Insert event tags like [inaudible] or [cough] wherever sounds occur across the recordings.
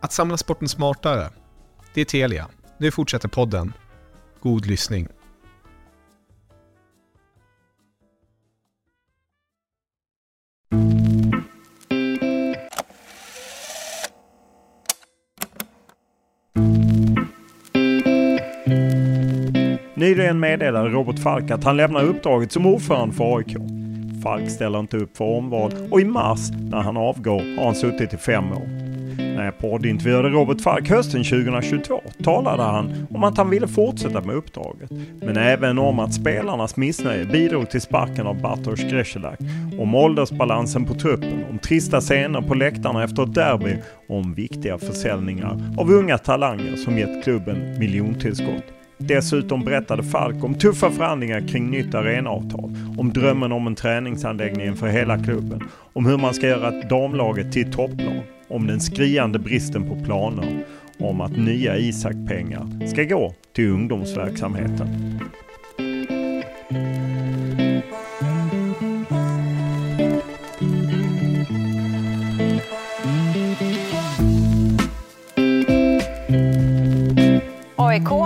Att samla sporten smartare. Det är Telia. Nu fortsätter podden. God lyssning. Nyligen meddelade Robert Falk att han lämnar uppdraget som ordförande för AIK. Falk ställer inte upp för omval och i mars när han avgår har han suttit i fem år. När jag poddintervjuade Robert Falk hösten 2022 talade han om att han ville fortsätta med uppdraget. Men även om att spelarnas missnöje bidrog till sparken av Bartosz Grzelak. Om åldersbalansen på truppen, om trista scener på läktarna efter ett derby och om viktiga försäljningar av unga talanger som gett klubben miljontillskott. Dessutom berättade Falk om tuffa förhandlingar kring nytt arenaavtal, om drömmen om en träningsanläggning för hela klubben, om hur man ska göra damlaget till topplag, om den skriande bristen på planer, om att nya Isak-pengar ska gå till ungdomsverksamheten.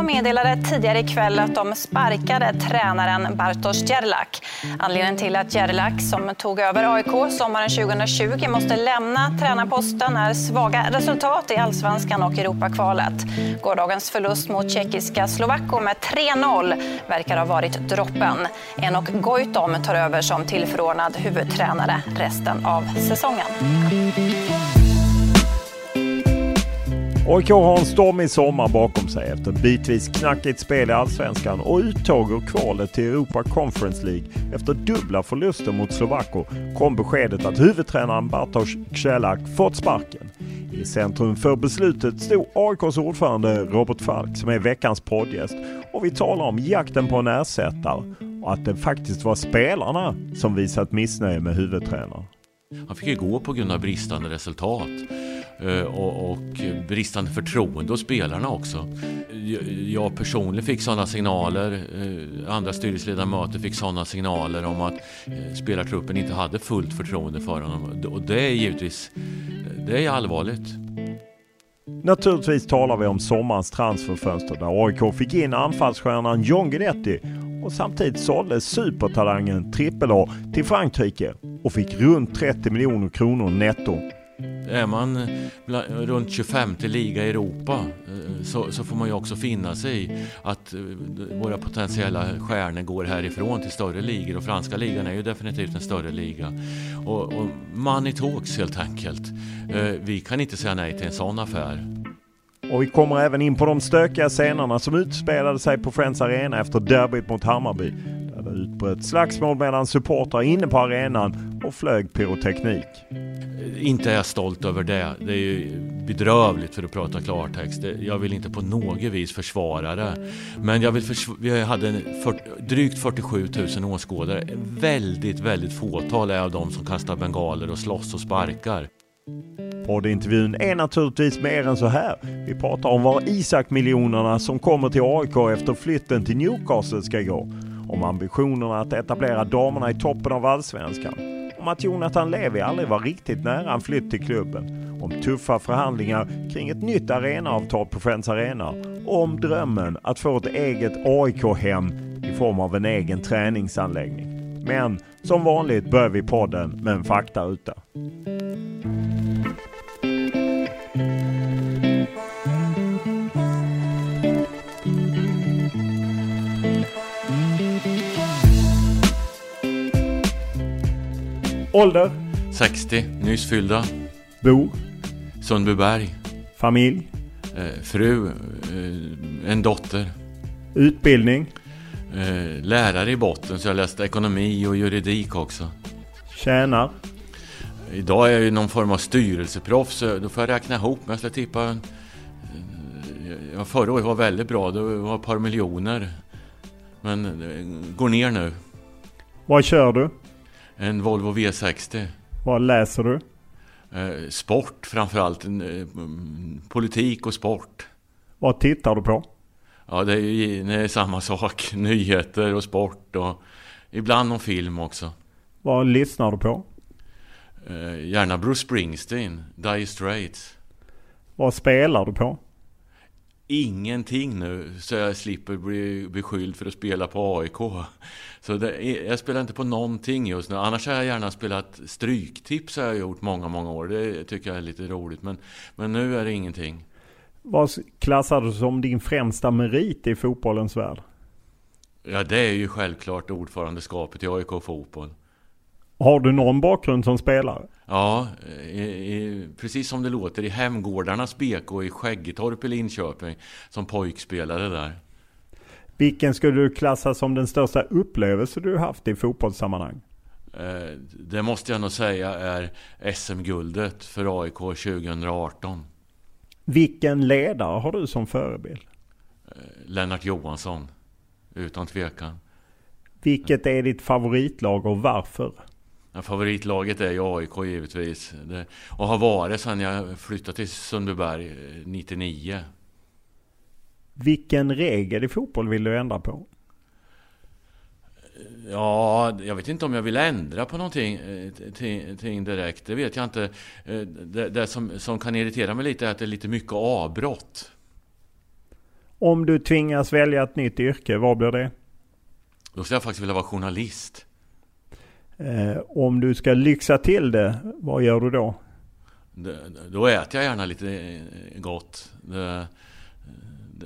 Meddelade tidigare ikväll att de sparkade tränaren Bartosz Gerlach. Anledningen till att Gerlach, som tog över AIK sommaren 2020, måste lämna tränarposten är svaga resultat i allsvenskan och Europakvalet. Gårdagens förlust mot tjeckiska Slovakko med 3-0 verkar ha varit droppen. Enok Goitom tar över som tillförordnad huvudtränare resten av säsongen. AIK har en stormig sommar bakom sig efter bitvis knackigt spel i Allsvenskan och uttåg ur kvalet till Europa Conference League efter dubbla förluster mot Slovakko kom beskedet att huvudtränaren Bartosz Grzelak fått sparken. I centrum för beslutet stod AIKs ordförande Robert Falk som är veckans poddgäst och vi talar om jakten på en ersättare och att det faktiskt var spelarna som visat missnöje med huvudtränaren. Han fick ju gå på grund av bristande resultat Eh, och, och bristande förtroende hos spelarna också. Jag personligen fick sådana signaler, eh, andra styrelseledamöter fick sådana signaler om att eh, spelartruppen inte hade fullt förtroende för honom. Och det är givetvis det är allvarligt. Naturligtvis talar vi om sommarens transferfönster där AIK fick in anfallsstjärnan John Guidetti och samtidigt sålde supertalangen Trippel A till Frankrike och fick runt 30 miljoner kronor netto. Är man eh, runt 25 liga i Europa eh, så, så, får man ju också finna sig i att eh, våra potentiella stjärnor går härifrån till större ligor och franska ligan är ju definitivt en större liga. Och, och money talks helt enkelt. Vi kan inte säga nej till en sån affär. Och vi kommer även in på de stökiga scenerna som utspelade sig på Friends Arena efter derbyt mot Hammarby. Där det utbröt slagsmål mellan supportrar inne på arenan och flög pyroteknik. Inte är jag stolt över det. Det är ju bedrövligt för att prata klartext. Jag vill inte på något vis försvara det. Men jag vill försv- vi hade för, drygt 47 000 åskådare. Väldigt, väldigt fåtal är av de som kastar bengaler och slåss och sparkar. Poddintervjun är naturligtvis mer än så här. Vi pratar om var Isak-miljonerna som kommer till AIK efter flytten till Newcastle ska gå. Om ambitionerna att etablera damerna i toppen av allsvenskan. Om att Jonathan Levi aldrig var riktigt nära en flytt till klubben. Om tuffa förhandlingar kring ett nytt arenaavtal på Friends Arena. Och om drömmen att få ett eget AIK-hem i form av en egen träningsanläggning. Men som vanligt börjar vi podden med en faktaruta. Ålder? 60, nyss fyllda. Bo? Sundbyberg. Familj? Eh, fru. Eh, en dotter. Utbildning? Eh, lärare i botten, så jag läste ekonomi och juridik också. Tjänar? Idag är jag ju någon form av styrelseproffs, så då får jag räkna ihop. Men jag ska tippa... En, ja, förra året var väldigt bra, det var ett par miljoner. Men det går ner nu. Vad kör du? En Volvo V60. Vad läser du? Eh, sport framförallt. Eh, politik och sport. Vad tittar du på? Ja, det är, det är samma sak. [laughs] Nyheter och sport och ibland någon film också. Vad lyssnar du på? Eh, gärna Bruce Springsteen, Dire Straits. Vad spelar du på? Ingenting nu, så jag slipper bli beskylld för att spela på AIK. Så det, jag spelar inte på någonting just nu. Annars har jag gärna spelat stryktips har jag gjort många, många år. Det tycker jag är lite roligt. Men, men nu är det ingenting. Vad klassar du som din främsta merit i fotbollens värld? Ja, det är ju självklart ordförandeskapet i AIK Fotboll. Har du någon bakgrund som spelare? Ja, i, i, precis som det låter i Hemgårdarnas BK i Skäggetorp i Linköping som pojkspelare där. Vilken skulle du klassa som den största upplevelse du haft i fotbollssammanhang? Eh, det måste jag nog säga är SM-guldet för AIK 2018. Vilken ledare har du som förebild? Eh, Lennart Johansson, utan tvekan. Vilket är ditt favoritlag och varför? Ja, favoritlaget är ju AIK givetvis. Det, och har varit sedan jag flyttade till Sundbyberg 99. Vilken regel i fotboll vill du ändra på? Ja, jag vet inte om jag vill ändra på någonting ting direkt. Det vet jag inte. Det, det som, som kan irritera mig lite är att det är lite mycket avbrott. Om du tvingas välja ett nytt yrke, vad blir det? Då skulle jag faktiskt vilja vara journalist. Eh, om du ska lyxa till det, vad gör du då? Det, då äter jag gärna lite gott. Det,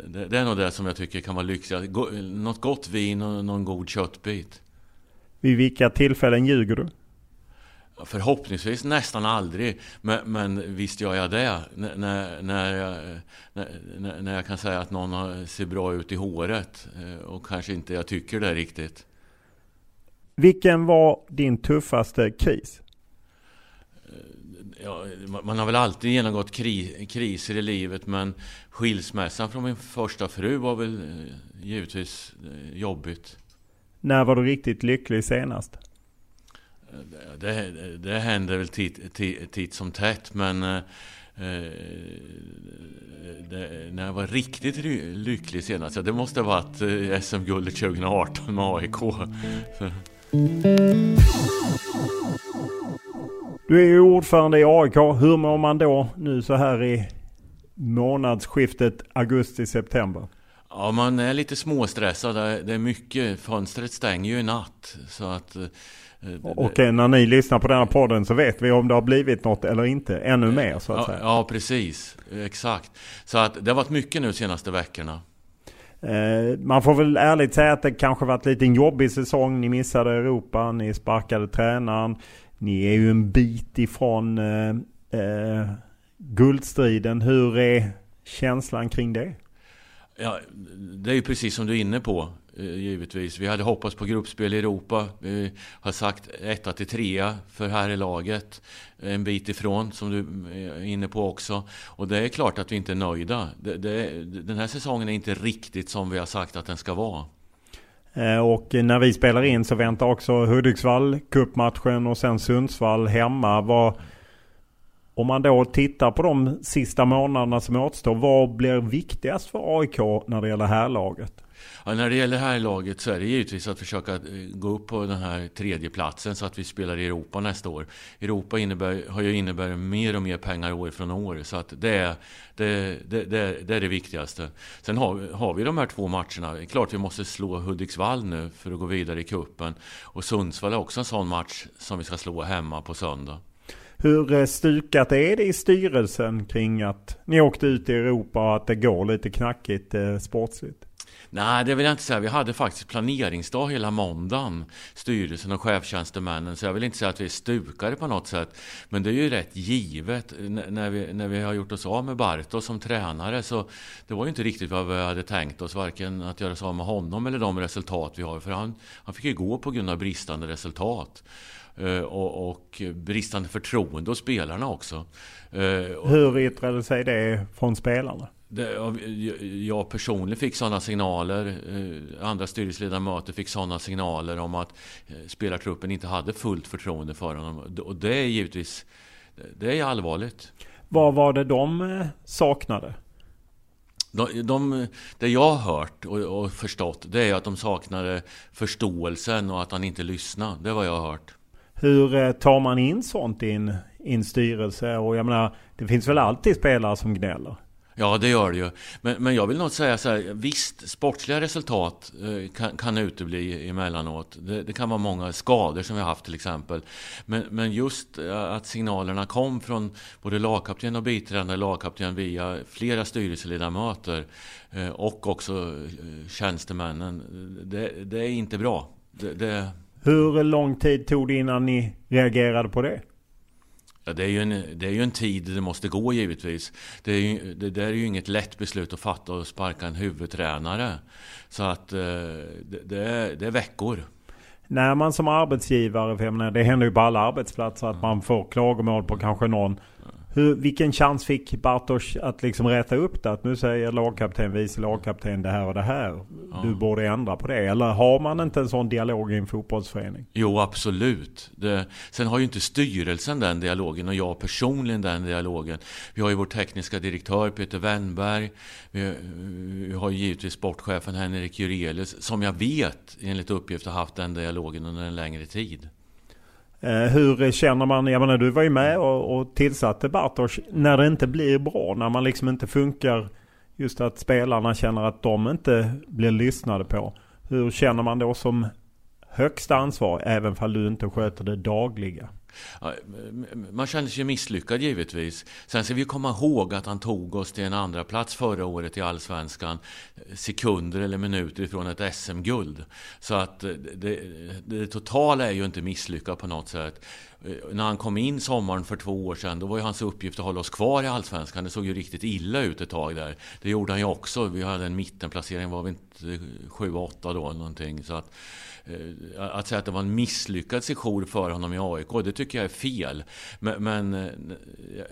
det, det, är nog det som jag tycker kan vara lyxigt. Något gott vin och någon god köttbit. Vid vilka tillfällen ljuger du? Förhoppningsvis nästan aldrig. Men, men visst gör jag det. N när, när, jag, när, när jag kan säga att någon ser bra ut i håret. Eh, och kanske inte jag tycker det riktigt. Vilken var din tuffaste kris? Ja, man har väl alltid genomgått kri kriser i livet men skilsmässan från min första fru var väl eh, givetvis eh, jobbigt. När var du riktigt lycklig senast? Det, det, det händer väl titt, titt, titt som tätt men eh, det, när jag var riktigt lycklig senast, ja, det måste ha varit eh, SM-guldet 2018 med AIK. Så. [laughs] Du är ju ordförande i AIK. Hur mår man då nu så här i månadsskiftet augusti-september? Ja, man är lite småstressad. Det är mycket. Fönstret stänger ju i natt. Så att, eh, och när ni lyssnar på den här podden så vet vi om det har blivit något eller inte. Ännu mer så att ja, säga. Ja, precis. Exakt. Så att det har varit mycket nu de senaste veckorna. Eh, man får väl ärligt säga att det kanske varit lite en jobbig säsong. Ni missade Europa, ni sparkade tränaren. Ni är ju en bit ifrån eh, eh, guldstriden. Hur är känslan kring det? Ja, det är ju precis som du är inne på, Eh, givetvis. Vi hade hoppats på gruppspel i Europa. Vi har sagt etta till trea för här i laget. En bit ifrån, som du är inne på också. Och det är klart att vi inte är nöjda. Det, det, den här säsongen är inte riktigt som vi har sagt att den ska vara. Eh, och när vi spelar in så väntar också Hudiksvall cupmatchen och sen Sundsvall hemma. Vad, Om man då tittar på de sista månaderna som återstår, vad blir viktigast för AIK när det gäller här laget? Ja, när det gäller det här laget så är det givetvis att försöka eh, gå upp på den här tredje platsen så att vi spelar i Europa nästa år. Europa innebär, har ju innebär mer och mer pengar år från år så att det är det, det, det, det är det viktigaste. Sen har, har vi de här två matcherna. Det är klart vi måste slå Hudiksvall nu för att gå vidare i kuppen Och Sundsvall är också en sån match som vi ska slå hemma på söndag. Hur eh, stukat är det i styrelsen kring att ni åkte ut i Europa och att det går lite knackigt eh, sportsligt? Nej, det vill jag inte säga. Vi hade faktiskt planeringsdag hela måndagen, styrelsen och chefstjänstemännen, så jag vill inte säga att vi är stukade på något sätt. Men det är ju rätt givet när vi, när vi har gjort oss av med Bartos som tränare, så det var ju inte riktigt vad vi hade tänkt oss, varken att göra oss av med honom eller de resultat vi har, för han, han fick ju gå på grund av bristande resultat. Eh, och, och, bristande förtroende hos spelarna också. Eh, Hur yttrade sig det från spelarna? Det, jag personligen fick sådana signaler. Eh, andra styrelseledamöter fick sådana signaler om att eh, spelartruppen inte hade fullt förtroende för honom. Och det är givetvis det är allvarligt. Vad var det de eh, saknade? De, de, det jag har hört och, och, förstått det är att de saknade förståelsen och att han inte lyssnade. Det vad jag har hört. Hur tar man in sånt i en, i en styrelse? Och jag menar, det finns väl alltid spelare som gnäller? Ja, det gör det ju. Men, men jag vill nog säga så här, visst, sportsliga resultat eh, kan, kan utebli emellanåt. Det, det kan vara många skador som vi har haft till exempel. Men, men just eh, att signalerna kom från både lagkapten och biträdande lagkapten via flera styrelseledamöter eh, och också tjänstemännen. Det, det är inte bra. Det, det... Hur lång tid tog det innan ni reagerade på det? Ja, det, är ju en, det är ju en tid det måste gå givetvis. Det, är ju, det där är ju inget lätt beslut att fatta och sparka en huvudtränare. Så att eh, det, det, är, det är veckor. När man som arbetsgivare, för jag menar, det händer ju på alla arbetsplatser att man får klagomål på kanske någon hur, vilken chans fick Bartosz att liksom räta upp det? Att nu säger lagkapten, vice lagkapten det här och det här. Ja. Du borde ändra på det. Eller har man inte en sån dialog i en fotbollsförening? Jo, absolut. Det, sen har ju inte styrelsen den dialogen och jag personligen den dialogen. Vi har ju vår tekniska direktör Peter Wennberg. Vi, vi har ju givetvis sportchefen Henrik Jurelius som jag vet enligt uppgift har haft den dialogen under en längre tid. Eh, hur känner man, jag menar du var ju med och, och tillsatte Bartosz när det inte blir bra, när man liksom inte funkar, just att spelarna känner att de inte blir lyssnade på. Hur känner man då som högsta ansvar, även fall du inte sköter det dagliga? Man kände sig misslyckad givetvis. Sen ska vi komma ihåg att han tog oss till en andra plats förra året i Allsvenskan. Eh, sekunder eller minuter ifrån ett SM-guld. Så att eh, det, det, totala är ju inte misslyckat på något sätt. Eh, när han kom in sommaren för två år sedan, då var ju hans uppgift att hålla oss kvar i Allsvenskan. Det såg ju riktigt illa ut ett tag där. Det gjorde han ju också. Vi hade en mittenplacering, var vi inte 7-8 då någonting. Så att, Eh, Eh, att säga att det var en misslyckad sejour för honom i AIK, det tycker jag är fel. Men, men, eh,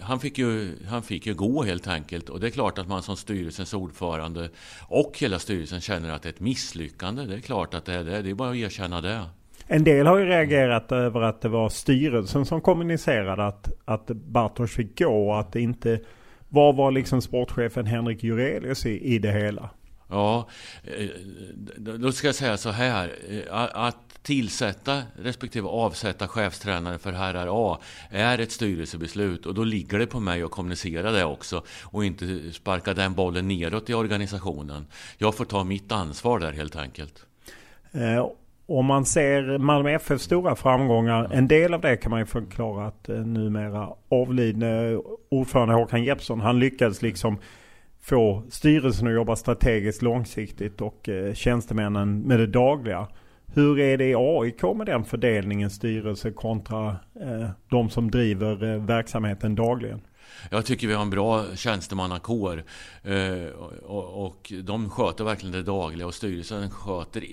han, fick ju, han fick ju gå helt enkelt. Och det är klart att man som styrelsens ordförande och hela styrelsen känner att det är ett misslyckande. Det är klart att det är det. Det är bara att erkänna det. En del har ju reagerat över att det var styrelsen som kommunicerade att, att Bartosz fick gå och att det inte... Vad var liksom sportchefen Henrik Jurelius i, i det hela? Ja, eh, då ska jag säga så här. Eh, att tillsätta respektive avsätta chefstränare för herrar A är ett styrelsebeslut och då ligger det på mig att kommunicera det också och inte sparka den bollen neråt i organisationen. Jag får ta mitt ansvar där helt enkelt. Eh, om man ser Malmö FFs stora framgångar, en del av det kan man ju förklara att numera avlidne ordförande Håkan Jeppsson, han lyckades liksom få styrelsen att jobba strategiskt långsiktigt och eh, tjänstemännen med det dagliga. Hur är det i AIK med den fördelningen styrelse kontra eh, de som driver eh, verksamheten dagligen? Jag tycker vi har en bra tjänstemannakår eh, och, de sköter verkligen det dagliga och styrelsen sköter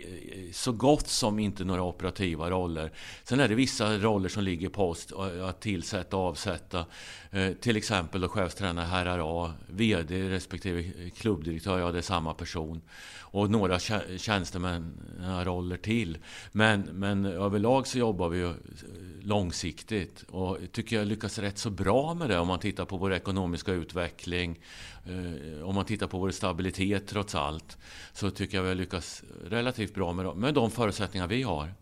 så gott som inte några operativa roller. Sen är det vissa roller som ligger på oss eh, att tillsätta och avsätta. Eh, till exempel då chefstränare herrar A, VD respektive klubbdirektör, ja det är samma person. Och några tjänstemannaroller till. Men, men överlag så jobbar vi långsiktigt och tycker jag lyckas rätt så bra med det om man tittar på vår ekonomiska utveckling. Eh, om man tittar på vår stabilitet trots allt. Så tycker jag vi har lyckats relativt bra med, med de förutsättningar vi har.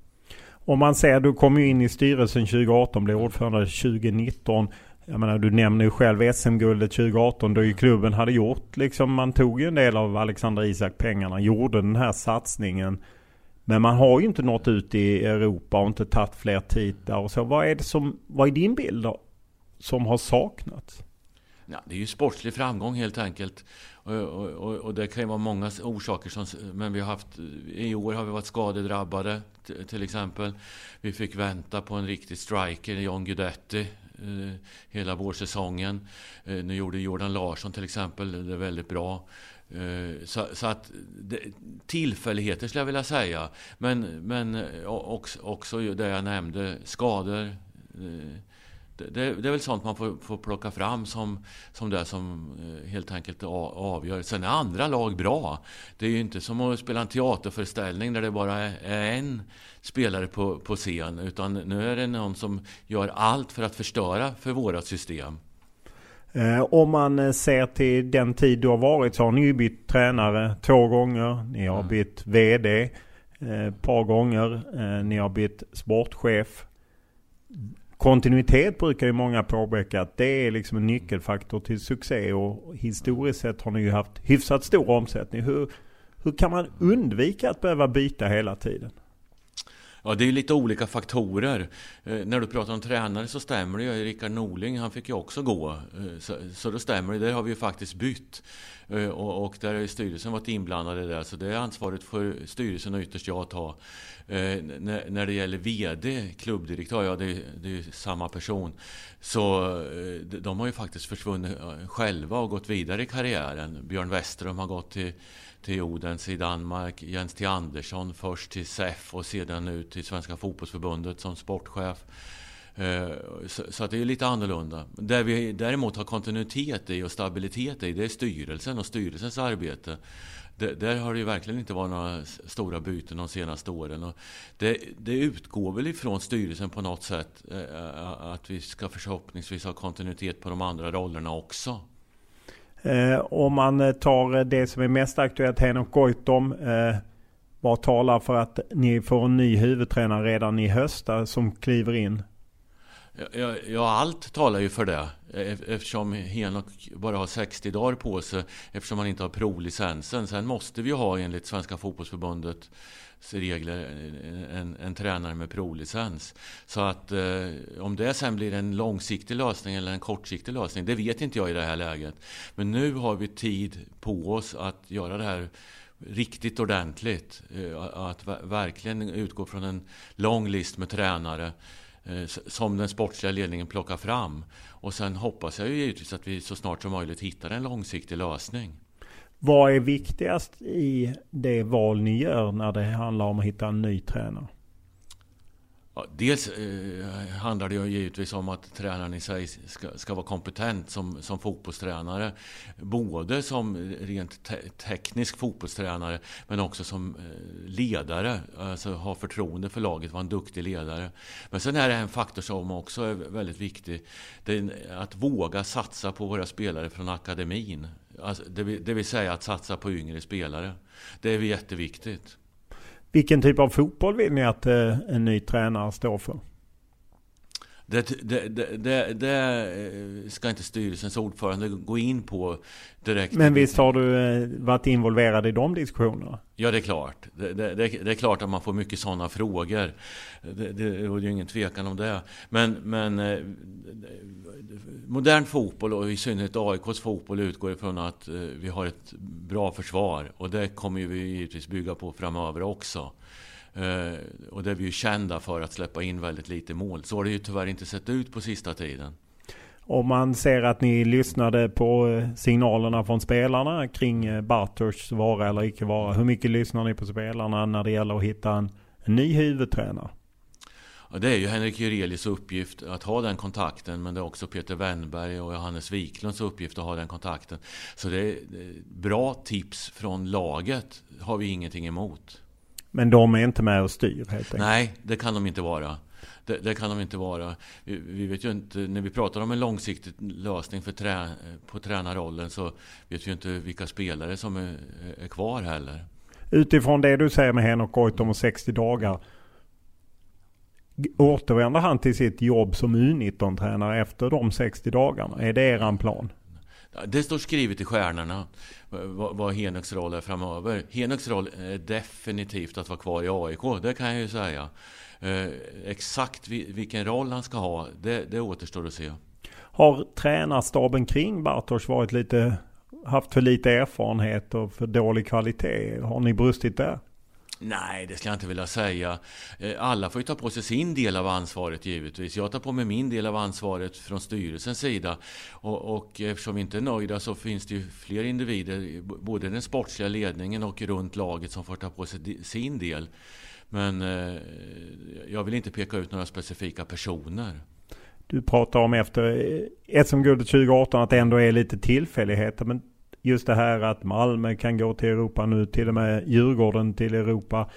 Om man säger, du kom ju in i styrelsen 2018, blev ordförande 2019. Jag menar, du nämner ju själv SM-guldet 2018 då ju klubben hade gjort liksom, man tog ju en del av Alexander Isak-pengarna, gjorde den här satsningen. Men man har ju inte nått ut i Europa och inte tagit fler titlar och så. Vad är det som, vad är din bild då, som har saknats? Ja, det är ju sportslig framgång helt enkelt. Och, och, och, det kan ju vara många orsaker. Som, men vi har haft, i år har vi varit skadedrabbade till exempel. Vi fick vänta på en riktig striker, John Guidetti, eh, hela vårsäsongen. Eh, nu gjorde Jordan Larsson till exempel det väldigt bra. Eh, så, så, att det, tillfälligheter skulle jag vilja säga. Men, men eh, också, också det jag nämnde, skador. Eh, det, det, är väl sånt man får, får plocka fram som, som det som eh, helt enkelt avgör. Sen är andra lag bra. Det är ju inte som att spela en teaterföreställning där det bara är en spelare på, på scen. Utan nu är det någon som gör allt för att förstöra för vårat system. Eh, om man eh, ser till den tid du har varit så har ni ju bytt tränare två gånger. Ni har mm. bytt VD ett par gånger. Ni har bytt sportchef kontinuitet brukar ju många påpeka att det är liksom en nyckelfaktor till succé och historiskt sett har ni ju haft hyfsat stor omsättning. Hur, hur kan man undvika att behöva byta hela tiden? Ja, det är lite olika faktorer. Eh, när du pratar om tränare så stämmer det ju. Rickard Norling, han fick ju också gå. Eh, så, så då stämmer det. Där har vi ju faktiskt bytt. Eh, och, och där har styrelsen varit inblandad i det. Så det är ansvaret för styrelsen och ytterst jag att ta. Eh, när, när det gäller VD, klubbdirektör, ja det, det är samma person. Så eh, de har ju faktiskt försvunnit eh, själva och gått vidare i karriären. Björn Westerholm har gått till till Odens i Danmark, Jens T Andersson först till SEF och sedan nu till Svenska fotbollsförbundet som sportchef. Eh, så att det är lite annorlunda. Där vi däremot har kontinuitet i och stabilitet i, det är styrelsen och styrelsens arbete. Där har det ju verkligen inte varit några stora byten de senaste åren. Och det, det utgår väl ifrån styrelsen på något sätt eh, eh, att vi ska förhoppningsvis ha kontinuitet på de andra rollerna också. Eh, om man tar det som är mest aktuellt, Henok Goitom. Eh, vad talar för att ni får en ny huvudtränare redan i höst som kliver in? Ja, ja, allt talar ju för det. E-, e-, eftersom Henok bara har 60 dagar på sig. Eftersom han inte har provlicensen. Sen måste vi ha enligt Svenska fotbollsförbundets regler en, en tränare med provlicens. Så att eh, om det sen blir en långsiktig lösning eller en kortsiktig lösning. Det vet inte jag i det här läget. Men nu har vi tid på oss att göra det här riktigt ordentligt. Eh, att verkligen utgå från en lång list med tränare Eh, som den sportsliga ledningen plockar fram. Och sen hoppas jag ju givetvis att vi så snart som möjligt hittar en långsiktig lösning. Vad är viktigast i det val ni gör när det handlar om att hitta en ny tränare? Ja, dels eh, handlar det ju givetvis om att tränaren i sig ska, ska vara kompetent som, som fotbollstränare. Både som rent te teknisk fotbollstränare men också som eh, ledare. Alltså ha förtroende för laget, vara en duktig ledare. Men sen är det en faktor som också är väldigt viktig. Det är att våga satsa på våra spelare från akademin. Alltså, det, vill, det vill säga att satsa på yngre spelare. Det är jätteviktigt. Vilken typ av fotboll vill ni att eh, en ny tränare står för? Det, det, det, det, eh, ska inte styrelsens ordförande gå in på direkt. Men visst har du eh, varit involverad i de diskussionerna? Ja, det är klart. Det, är klart att man får mycket sådana frågor. Det, det, är ju ingen tvekan om det. Men, men eh, modern fotboll och i synnerhet AIKs fotboll utgår ifrån att vi har ett bra försvar. Och det kommer vi givetvis bygga på framöver också. Eh, och det är vi ju kända för att släppa in väldigt lite mål. Så har det ju tyvärr inte sett ut på sista tiden. Om man ser att ni lyssnade på eh, signalerna från spelarna kring eh, Bartosz vara eller icke vara. Hur mycket lyssnar ni på spelarna när det gäller att hitta en, en ny huvudtränare? Ja, det är ju Henrik Jurelius uppgift att ha den kontakten men det är också Peter Wennberg och Johannes Wiklunds uppgift att ha den kontakten. Så det är bra tips från laget har vi ingenting emot. Men de är inte med och styr helt enkelt? Nej, det kan de inte vara. Det, det, kan de inte vara. Vi, vet ju inte, när vi pratar om en långsiktig lösning för trä, på tränarrollen så vet vi inte vilka spelare som är, är kvar heller. Utifrån det du säger med Henok Goitom och 60 dagar. Återvänder han till sitt jobb som U19-tränare efter de 60 dagarna? Är det eran plan? Det står skrivet i stjärnorna vad, vad Henoks roll är framöver. Henoks roll är definitivt att vara kvar i AIK, det kan jag ju säga. Eh, exakt vilken roll han ska ha, det, det återstår att se. Har tränarstaben kring Bartosz varit lite, haft för lite erfarenhet och för dålig kvalitet? Har ni brustit där? Nej, det ska jag inte vilja säga. Eh, alla får ju ta på sig sin del av ansvaret givetvis. Jag tar på mig min del av ansvaret från styrelsens sida. Och, och eftersom vi inte är nöjda så finns det ju fler individer, både den sportsliga ledningen och runt laget, som får ta på sig sin del. Men eh, jag vill inte peka ut några specifika personer. Du pratar om efter eh, SM-guldet 2018 att det ändå är lite tillfälligheter. Men just det här att Malmö kan gå till Europa nu, till och med Djurgården till Europa.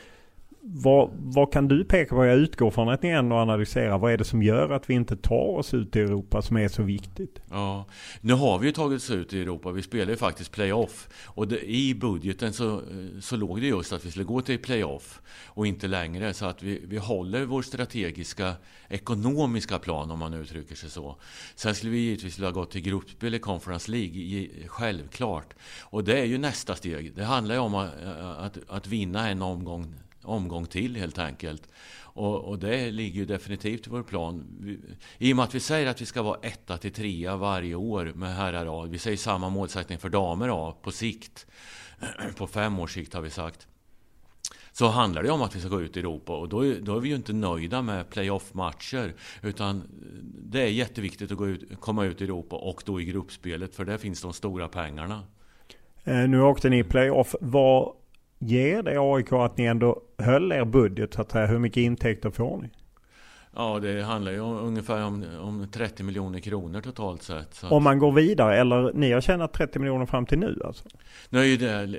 Vad, vad, kan du peka på? Jag utgår från att ni ändå analyserar. Vad är det som gör att vi inte tar oss ut i Europa som är så viktigt? Ja, nu har vi ju tagit oss ut i Europa. Vi spelar ju faktiskt playoff. Och det, i budgeten så, eh, så låg det just att vi skulle gå till playoff och inte längre. Så att vi, vi håller vår strategiska ekonomiska plan om man uttrycker sig så. Sen skulle vi givetvis vilja gå till gruppspel i Conference League, självklart. Och det är ju nästa steg. Det handlar ju om att, att, att vinna en omgång omgång till helt enkelt. Och, och, det ligger ju definitivt i vår plan. Vi, I och med att vi säger att vi ska vara etta till trea varje år med herrar A. Vi säger samma målsättning för damer A på sikt. [clears throat] På fem års sikt har vi sagt. Så handlar det om att vi ska gå ut i Europa och då, då är vi ju inte nöjda med playoff-matcher. Utan det är jätteviktigt att gå ut, komma ut i Europa och då i gruppspelet för där finns de stora pengarna. Eh, nu åkte ni i playoff. Var ger det AIK att ni ändå höll er budget? Så att säga. Hur mycket intäkter får ni? Ja, det handlar ju om, ungefär om, om 30 miljoner kronor totalt sett. Om man går vidare, eller ni har tjänat 30 miljoner fram till nu alltså? Nej, det,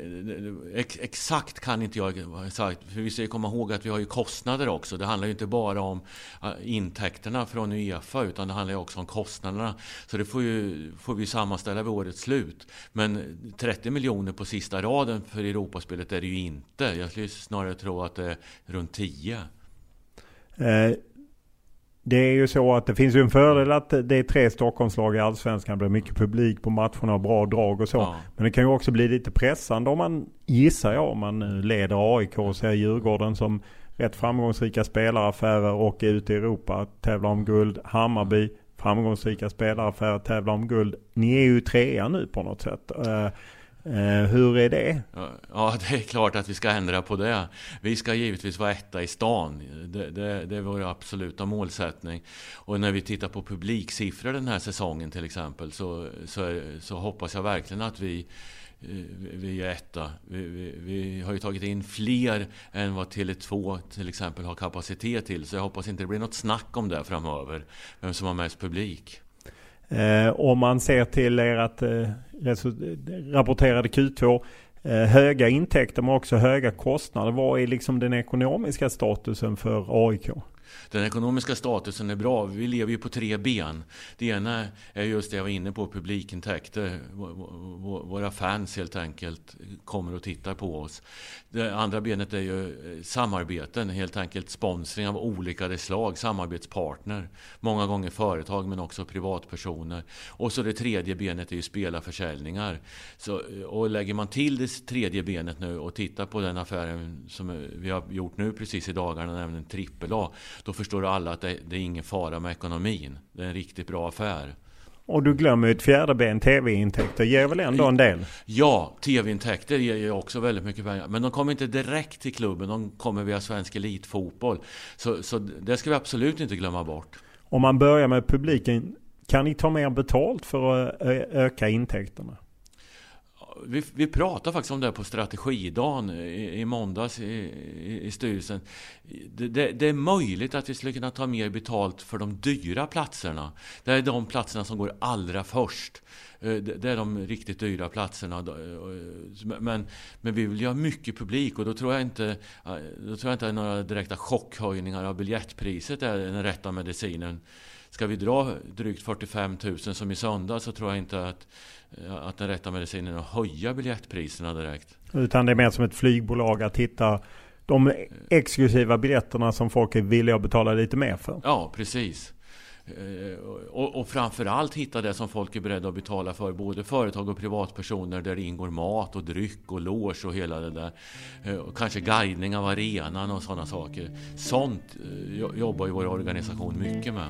ex, exakt kan inte jag sagt. För vi ska komma ihåg att vi har ju kostnader också. Det handlar ju inte bara om äh, intäkterna från Uefa, utan det handlar ju också om kostnaderna. Så det får, ju, får vi sammanställa vid årets slut. Men 30 miljoner på sista raden för Europaspelet är det ju inte. Jag skulle snarare tro att det är runt 10. Eh. Det är ju så att det finns ju en fördel att det är tre Stockholmslag i Allsvenskan. Det blir mycket publik på matcherna, bra drag och så. Ja. Men det kan ju också bli lite pressande om man, gissar jag, om man leder AIK och ser Djurgården som rätt framgångsrika spelaraffärer och är ute i Europa, tävlar om guld. Hammarby, framgångsrika spelaraffärer, tävlar om guld. Ni är ju trea nu på något sätt. Eh, hur är det? Ja, det är klart att vi ska ändra på det. Vi ska givetvis vara etta i stan. Det, det, det är vår absoluta målsättning. Och när vi tittar på publiksiffror den här säsongen till exempel så, så, så hoppas jag verkligen att vi eh, vi är etta. Vi, vi, vi, har ju tagit in fler än vad Tele2 till exempel har kapacitet till. Så jag hoppas inte det blir något snack om det framöver. Vem som har mest publik. Eh, om man ser till ert eh, rapporterade Q2 eh, höga intäkter men också höga kostnader. Vad är liksom den ekonomiska statusen för AIK? Den ekonomiska statusen är bra. Vi lever ju på tre ben. Det ena är just det jag var inne på, publikintäkter. Våra fans helt enkelt kommer och tittar på oss. Det andra benet är ju eh, samarbeten, helt enkelt sponsring av olika slag, samarbetspartner. Många gånger företag men också privatpersoner. Och så det tredje benet är ju spelarförsäljningar. Så, eh, och lägger man till det tredje benet nu och tittar på den affären som eh, vi har gjort nu precis i dagarna, nämligen trippel A. Då förstår alla att det, det är ingen fara med ekonomin. Det är en riktigt bra affär. Och du glömmer ju ett fjärde ben, tv-intäkter ger väl ändå en del? Ja, tv-intäkter ger ju också väldigt mycket pengar. Men de kommer inte direkt till klubben, de kommer via svensk elitfotboll. Så, så det ska vi absolut inte glömma bort. Om man börjar med publiken, Kan ni ta mer betalt för att öka intäkterna? Vi, vi pratade faktiskt om det på strategidagen i, i måndags i, i, i styrelsen. Det, det, det, är möjligt att vi skulle kunna ta mer betalt för de dyra platserna. Det är de platserna som går allra först. Eh, det är de riktigt dyra platserna. Eh, men, men vi vill ju ha mycket publik och då tror jag inte eh, då tror jag inte att några direkta chockhöjningar av biljettpriset är den rätta medicinen. Ska vi dra drygt 45 000 som i söndag så tror jag inte att, att den rätta medicinen att höja biljettpriserna direkt. Utan det är mer som ett flygbolag att hitta de exklusiva biljetterna som folk är villiga att betala lite mer för. Ja, precis. Eh, och, och framförallt hitta det som folk är beredda att betala för, både företag och privatpersoner, där det ingår mat och dryck och loge och hela det där. Eh, och kanske guidning av arenan och sådana saker. Sånt eh, jobbar ju vår organisation mycket med.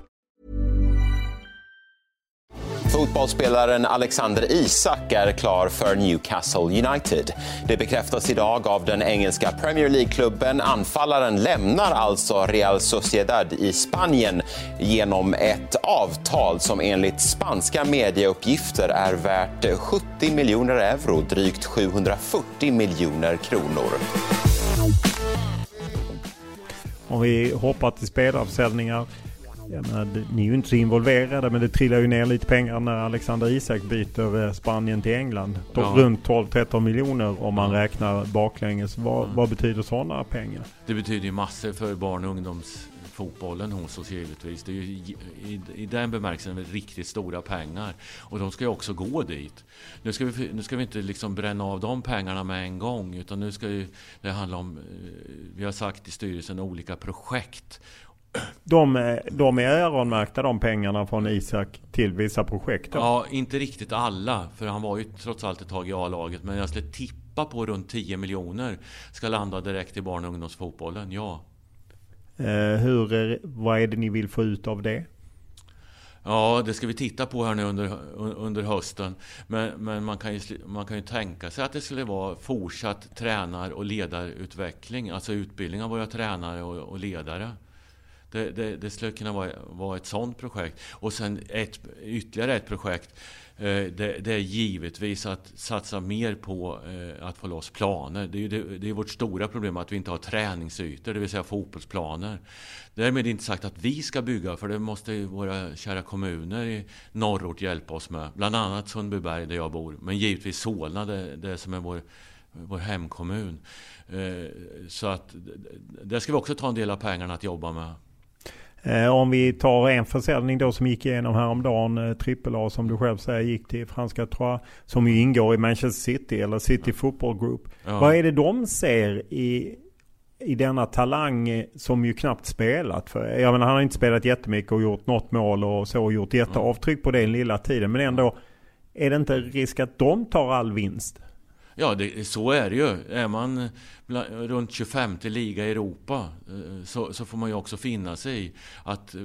Fotbollsspelaren Alexander Isak är klar för Newcastle United. Det bekräftas idag av den engelska Premier League-klubben. Anfallaren lämnar alltså Real Sociedad i Spanien genom ett avtal som enligt spanska medieuppgifter är värt 70 miljoner euro, drygt 740 miljoner kronor. Om vi hoppar till spelarförsäljningar Ja, men, ni är ju inte så involverade men det trillar ju ner lite pengar när Alexander Isak byter eh, Spanien till England. Ja. Runt 12-13 miljoner om man räknar baklänges. Vad, mm. vad betyder sådana pengar? Det betyder ju massor för barn och ungdomsfotbollen hos oss givetvis. Det är ju i, i, i den bemärkelsen riktigt stora pengar. Och de ska ju också gå dit. Nu ska vi, nu ska vi inte liksom bränna av de pengarna med en gång. Utan nu ska ju, det handla om, eh, vi har sagt i styrelsen, olika projekt de, de är öronmärkta de pengarna från Isak till vissa projekt? Då. Ja, inte riktigt alla. För han var ju trots allt ett tag i A-laget. Men jag skulle tippa på runt 10 miljoner ska landa direkt i barn och ungdomsfotbollen, ja. Eh, hur, är, vad är det ni vill få ut av det? Ja, det ska vi titta på här nu under, under hösten. Men, men man, kan ju, man kan ju tänka sig att det skulle vara fortsatt tränar och ledarutveckling. Alltså utbildning av våra tränare och, och ledare. Det, det, det, skulle kunna vara, vara ett sådant projekt. Och sen ett, ytterligare ett projekt. Eh, det, det, är givetvis att satsa mer på eh, att få loss planer. Det är, det, det är vårt stora problem att vi inte har träningsytor, det vill säga fotbollsplaner. Därmed inte sagt att vi ska bygga, för det måste våra kära kommuner i norrort hjälpa oss med. Bland annat Sundbyberg där jag bor, men givetvis Solna, det, det som är vår vår hemkommun. Eh, så att där ska vi också ta en del av pengarna att jobba med. Eh, om vi tar en försäljning då som gick igenom häromdagen, eh, Trippel A som du själv säger gick till franska Trois, som ju ingår i Manchester City eller City Football Group. Ja. Vad är det de ser i, i denna talang eh, som ju knappt spelat? För, jag menar, han har inte spelat jättemycket och gjort något mål och så och gjort jätteavtryck på den lilla tiden. Men ändå, är det inte risk att de tar all vinst? Ja, det, så är det ju. Är man runt 25 liga i Europa eh, så, så, får man ju också finna sig i att eh,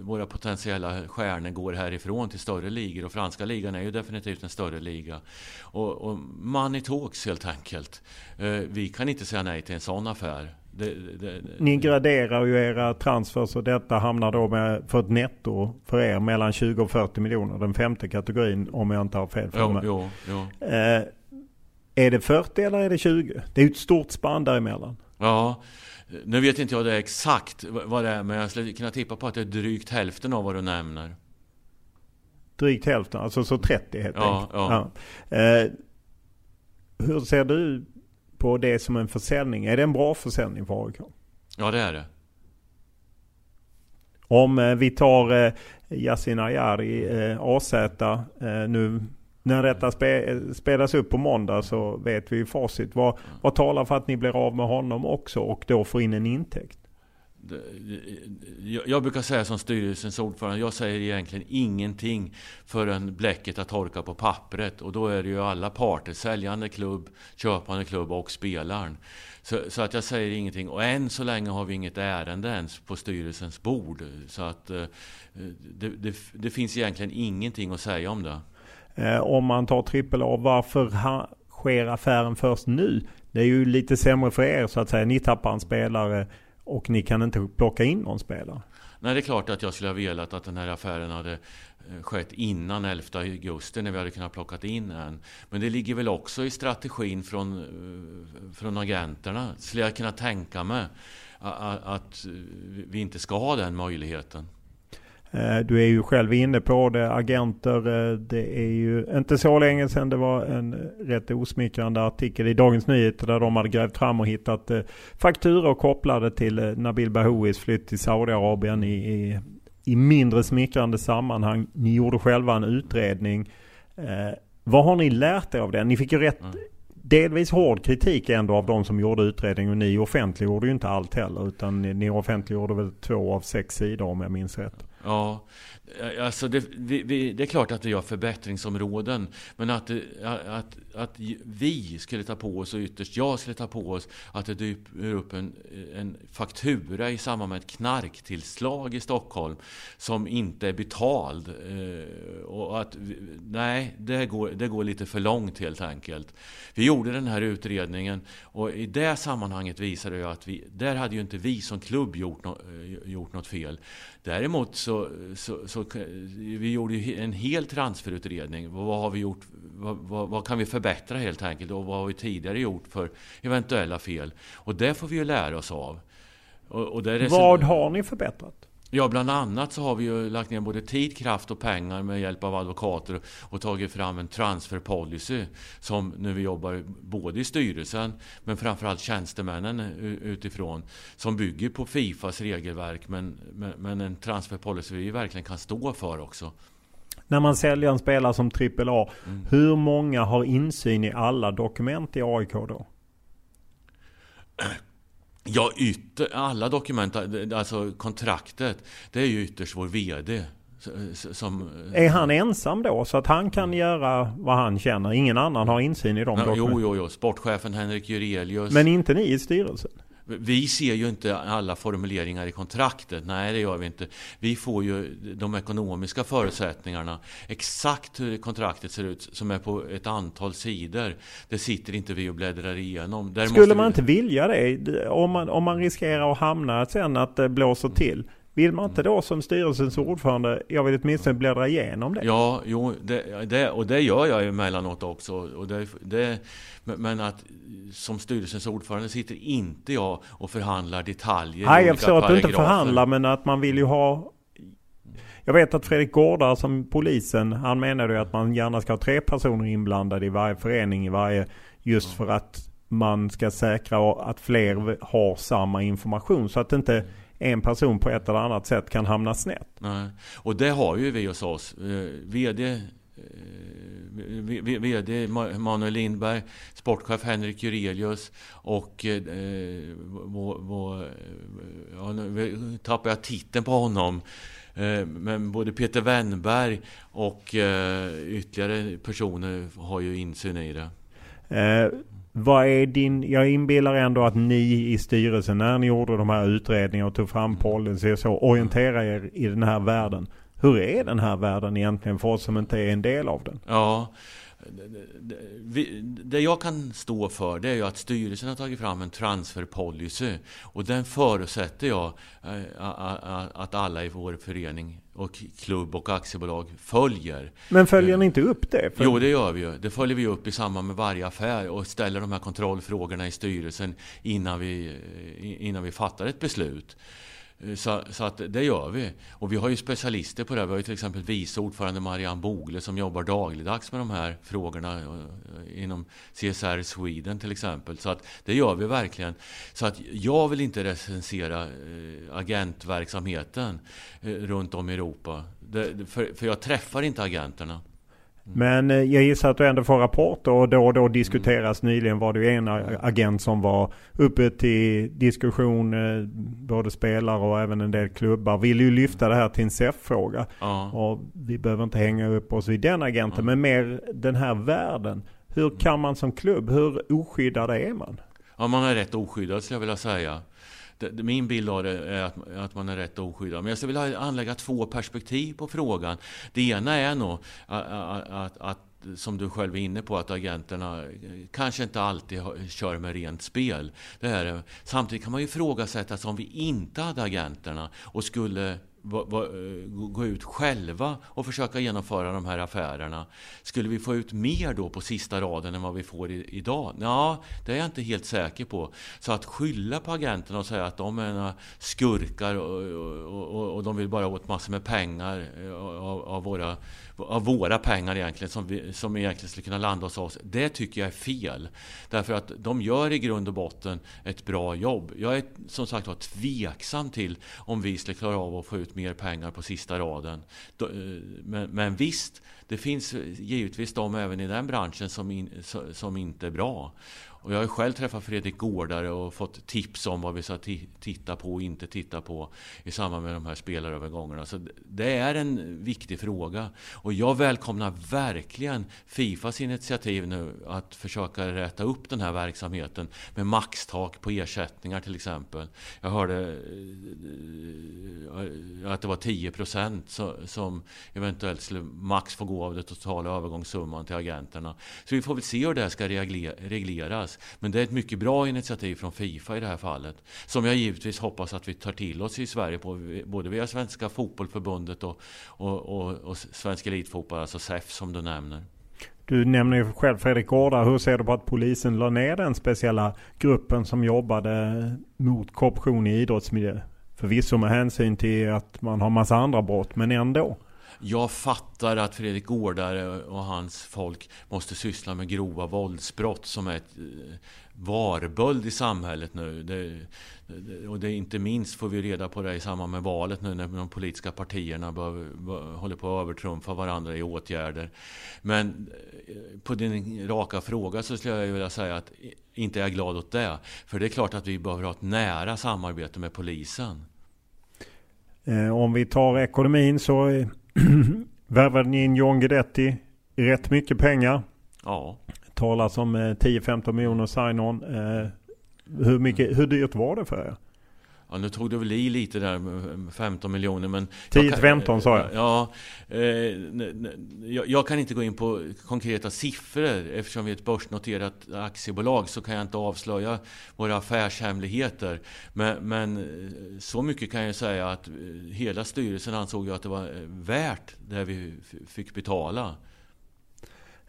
våra potentiella stjärnor går härifrån till större ligor. Och franska ligan är ju definitivt en större liga. Och, och money talks helt enkelt. Eh, vi kan inte säga nej till en sån affär. Det, det, Ni graderar ju era transfers och detta hamnar då med, för ett netto för er mellan 20 och 40 miljoner. Den femte kategorin om jag inte har fel för mig. Jo, jo, jo. Eh, är det 40 eller är det 20? Det är ju ett stort spann däremellan. Ja, nu vet inte jag det exakt vad det är, men jag skulle kunna tippa på att det är drygt hälften av vad du nämner. Drygt hälften, alltså så 30 helt ja, enkelt. Ja. Ja. Eh, hur ser du på det som en försäljning? Är det en bra försäljning för AIK? Ja, det är det. Om eh, vi tar eh, Yasin Ayari, eh, AZ, eh, nu när detta spe, spelas upp på måndag så vet vi ju facit. Vad, vad talar för att ni blir av med honom också och då får in en intäkt? Jag brukar säga som styrelsens ordförande, jag säger egentligen ingenting förrän bläcket har torkat på pappret. Och då är det ju alla parter, säljande klubb, köpande klubb och spelaren. Så, så, att jag säger ingenting. Och än så länge har vi inget ärende ens på styrelsens bord. Så att eh, det, det, det finns egentligen ingenting att säga om det. Eh, om man tar trippel A, varför sker affären först nu? Det är ju lite sämre för er så att säga. Ni tappar en spelare och ni kan inte plocka in någon spelare. Nej, det är klart att jag skulle ha velat att den här affären hade eh, skett innan 11 augusti när vi hade kunnat plocka in en. Men det ligger väl också i strategin från, eh, från agenterna, skulle jag kunna tänka mig, att eh, vi inte ska ha den möjligheten. Eh, du är ju själv inne på det, agenter. Eh, det är ju inte så länge sedan det var en rätt osmickrande artikel i Dagens Nyheter där de hade grävt fram och hittat eh, fakturor kopplade till Nabil Bahouis flytt till Saudiarabien i, i, i mindre smickrande sammanhang. Ni gjorde själva en utredning. Eh, vad har ni lärt er av den? Ni fick ju rätt mm. delvis hård kritik ändå av de som gjorde utredningen och ni offentliggjorde ju inte allt heller utan ni, ni offentliggjorde väl två av sex sidor om jag minns rätt. Ja, Eh, alltså det, vi, vi, det är klart att vi har förbättringsområden. Men att, eh, att, att vi skulle ta på oss, och ytterst jag skulle ta på oss, att det dyker upp en, en faktura i samband med ett knarktillslag i Stockholm som inte är betald. Eh, och att, nej, det går, det går lite för långt helt enkelt. Vi gjorde den här utredningen och i det sammanhanget visade det att vi, där hade ju inte vi som klubb gjort, no, gjort något fel. Däremot så, så, så vi gjorde en hel transferutredning. Vad har vi gjort? Vad, vad, vad, kan vi förbättra helt enkelt? Och vad har vi tidigare gjort för eventuella fel? Och det får vi ju lära oss av. Och, och vad har ni förbättrat? Ja, bland annat så har vi ju lagt ner både tid, kraft och pengar med hjälp av advokater och tagit fram en transferpolicy som nu vi jobbar både i styrelsen men framförallt tjänstemännen utifrån som bygger på Fifas regelverk men, men en transferpolicy vi verkligen kan stå för också. När man säljer en spelare som AAA, mm. hur många har insyn i alla dokument i AIK då? [clears throat] Ja, ytter, alla dokument, alltså kontraktet, det är ju ytterst vår VD. Som, är han ensam då så att han kan göra vad han känner? Ingen annan har insyn i de dokumenten? Jo, jo, jo. Sportchefen Henrik Jurelius. Men inte ni i styrelsen? Vi ser ju inte alla formuleringar i kontraktet. Nej, det gör vi inte. Vi får ju de ekonomiska förutsättningarna. Exakt hur kontraktet ser ut, som är på ett antal sidor. Det sitter inte vi och bläddrar igenom. Där Skulle man vi... inte vilja det? Om man, om man riskerar att hamna sen att det blåser till. Vill man inte då som styrelsens ordförande, jag vill åtminstone bläddra igenom det? Ja, jo, det, det, och det gör jag emellanåt också. Och det, det, men att som styrelsens ordförande sitter inte jag och förhandlar detaljer Nej, jag förstår att du inte förhandlar, men att man vill ju ha jag vet att Fredrik Gårdar som polisen, han menade ju att man gärna ska ha tre personer inblandade i varje förening, i varje, just för att man ska säkra att fler har samma information. Så att inte en person på ett eller annat sätt kan hamna snett. Nej. Och det har ju vi hos oss. Eh, VD eh, VD Manuel Lindberg, sportchef Henrik Jurelius och eh, vår, vår, ja, nu tappar jag titeln på honom. Eh, men både Peter Wennberg och eh, ytterligare personer har ju insyn i det. Vad är din, jag inbillar ändå att ni i styrelsen när ni gjorde de här utredningarna och tog fram policy så orienterar er i den här världen. Hur är den här världen egentligen för oss som inte är en del av den? Ja, det jag kan stå för det är ju att styrelsen har tagit fram en transferpolicy och den förutsätter jag eh, att alla i vår förening och klubb och aktiebolag följer. Men följer ni inte upp det? För... Jo, det gör vi ju. Det följer vi upp i samband med varje affär och ställer de här kontrollfrågorna i styrelsen innan vi, innan vi fattar ett beslut. Eh, så, så, att det gör vi. Och vi har ju specialister på det. Vi har ju till exempel vice ordförande Marianne Bogle som jobbar dagligdags med de här frågorna eh, eh, inom CSR Sweden till exempel. Så att det gör vi verkligen. Så att jag vill inte recensera agentverksamheten runt om i Europa. Det, för, för jag träffar inte agenterna. Men eh, jag gissar att du ändå får rapporter och då och då diskuteras. Mm. Nyligen var det ju en agent som var uppe till diskussion. Eh, både spelare och även en del klubbar vill ju lyfta det här till en SEF-fråga. Ja. Och vi behöver inte hänga upp oss vid den agenten. Ja. Men mer den här världen. Hur kan man som klubb, hur oskyddad är man? Ja, man är rätt oskyddad skulle jag vilja säga det, min bild av det är att, att man är rätt oskyddad. Men jag skulle vilja anlägga två perspektiv på frågan. Det ena är nog att, att, att som du själv är inne på, att agenterna kanske inte alltid kör med rent spel. Det här. Samtidigt kan man ju ifrågasätta om vi inte hade agenterna och skulle Eh, gå ut själva och försöka genomföra de här affärerna. Skulle vi få ut mer då på sista raden än vad vi får i, idag? Ja, det är jag inte helt säker på. Så att skylla på agenterna och säga att de är skurkar och, och, och, och de vill bara åt massor med pengar eh, av, av våra av våra pengar egentligen som, vi, som egentligen skulle kunna landa hos oss. Det tycker jag är fel. Därför att de gör i grund och botten ett bra jobb. Jag är som sagt var tveksam till om vi skulle klara av att få ut mer pengar på sista raden. Eh, men, men visst, det finns givetvis de även i den branschen som, in, som inte är bra. Och jag har själv träffat Fredrik Gårdare och fått tips om vad vi ska titta på och inte titta på i samband med de här spelarövergångarna. Så det är en viktig fråga. Och jag välkomnar verkligen Fifas initiativ nu att försöka rätta upp den här verksamheten med maxtak på ersättningar till exempel. Jag hörde eh, att det var 10 procent som eventuellt skulle max få gå av den totala övergångssumman till agenterna. Så vi får väl se hur det här ska regleras. Men det är ett mycket bra initiativ från Fifa i det här fallet. Som jag givetvis hoppas att vi tar till oss i Sverige, på, både via Svenska Fotbollförbundet och, och, och, och Svensk Elitfotboll, alltså SEF som du nämner. Du nämner ju själv Fredrik Gårda. Hur ser du på att polisen la ner den speciella gruppen som jobbade mot korruption i idrottsmiljö? Förvisso med hänsyn till att man har massa andra brott, men ändå. Jag fattar att Fredrik Gårdare och hans folk måste syssla med grova våldsbrott som är ett eh, varböld i samhället nu. Det, och det inte minst får vi reda på det i samband med valet nu när de politiska partierna bör, bör, håller på att övertrumfa varandra i åtgärder. Men eh, på din raka fråga så skulle jag vilja säga att inte är jag glad åt det. För det är klart att vi behöver ha ett nära samarbete med polisen. Eh, om vi tar ekonomin så värvade ni in John Guidetti rätt mycket pengar. Ja. Talas om 10-15 miljoner sign-on. Eh, hur, mycket, hur dyrt var det för er? Ja, nu tog du väl i lite där med 15 miljoner men... 10-15 sa jag. Ja, eh, jag, jag, kan inte gå in på konkreta siffror eftersom vi är ett börsnoterat aktiebolag så kan jag inte avslöja våra affärshemligheter. Men, men eh, så mycket kan jag säga att eh, hela styrelsen ansåg att det var eh, värt det vi fick betala.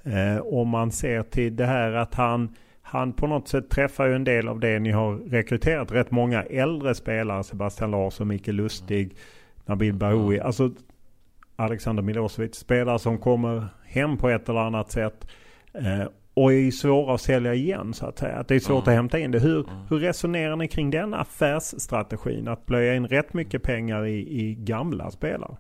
Eh, om man ser till det här att han han på något sätt träffar ju en del av det ni har rekryterat. Rätt många äldre spelare. Sebastian Larsson, Mikael Lustig, Nabil Bahoui. Alltså Alexander Milosevic. Spelare som kommer hem på ett eller annat sätt. Eh, och är svåra att sälja igen så att säga. Att det är svårt mm. att hämta in det. Hur, mm. hur resonerar ni kring den affärsstrategin? Att plöja in rätt mycket pengar i, i gamla spelare?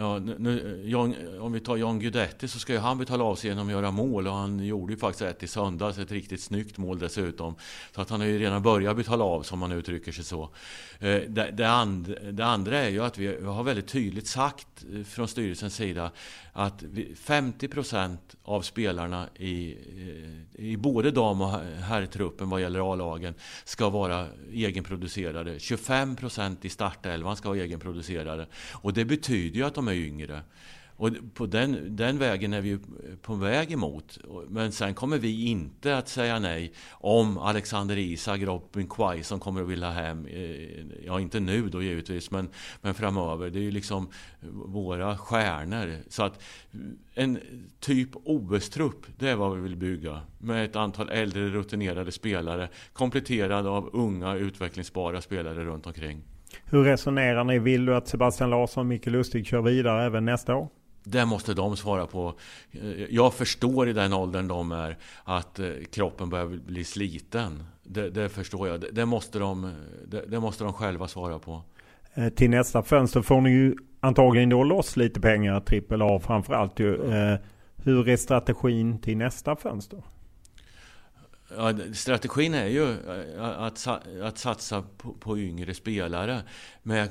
Ja, nu, John, om vi tar John Guidetti så ska ju han betala av sig genom att göra mål och han gjorde ju faktiskt ett i söndags, ett riktigt snyggt mål dessutom. Så att han har ju redan börjat betala av som man uttrycker sig så. Eh, det, det, and, det andra är ju att vi har väldigt tydligt sagt eh, från styrelsens sida att 50 procent av spelarna i, eh, i både dam och herrtruppen vad gäller A-lagen ska vara egenproducerade. 25 procent i startelvan ska vara egenproducerade. Och det betyder ju att de är yngre. Och på den, den vägen är vi på väg emot. Men sen kommer vi inte att säga nej om Alexander Isak, Robin Quaison kommer att vilja hem. Eh, ja, inte nu då givetvis, men, men framöver. Det är ju liksom våra stjärnor. Så att en typ OS-trupp, det är vad vi vill bygga. Med ett antal äldre rutinerade spelare kompletterad av unga utvecklingsbara spelare runt omkring. Hur resonerar ni? Vill du att Sebastian Larsson och Micke Lustig kör vidare även nästa år? Det måste de svara på. Jag förstår i den åldern de är att eh, kroppen börjar bli sliten. Det, det förstår jag. Det måste, de, det, det, måste de själva svara på. Eh, till nästa fönster får ni ju antagligen då loss lite pengar, trippel A framförallt. Eh, hur är strategin till nästa fönster? Ja, strategin är ju eh, att, att satsa på, på, yngre spelare med,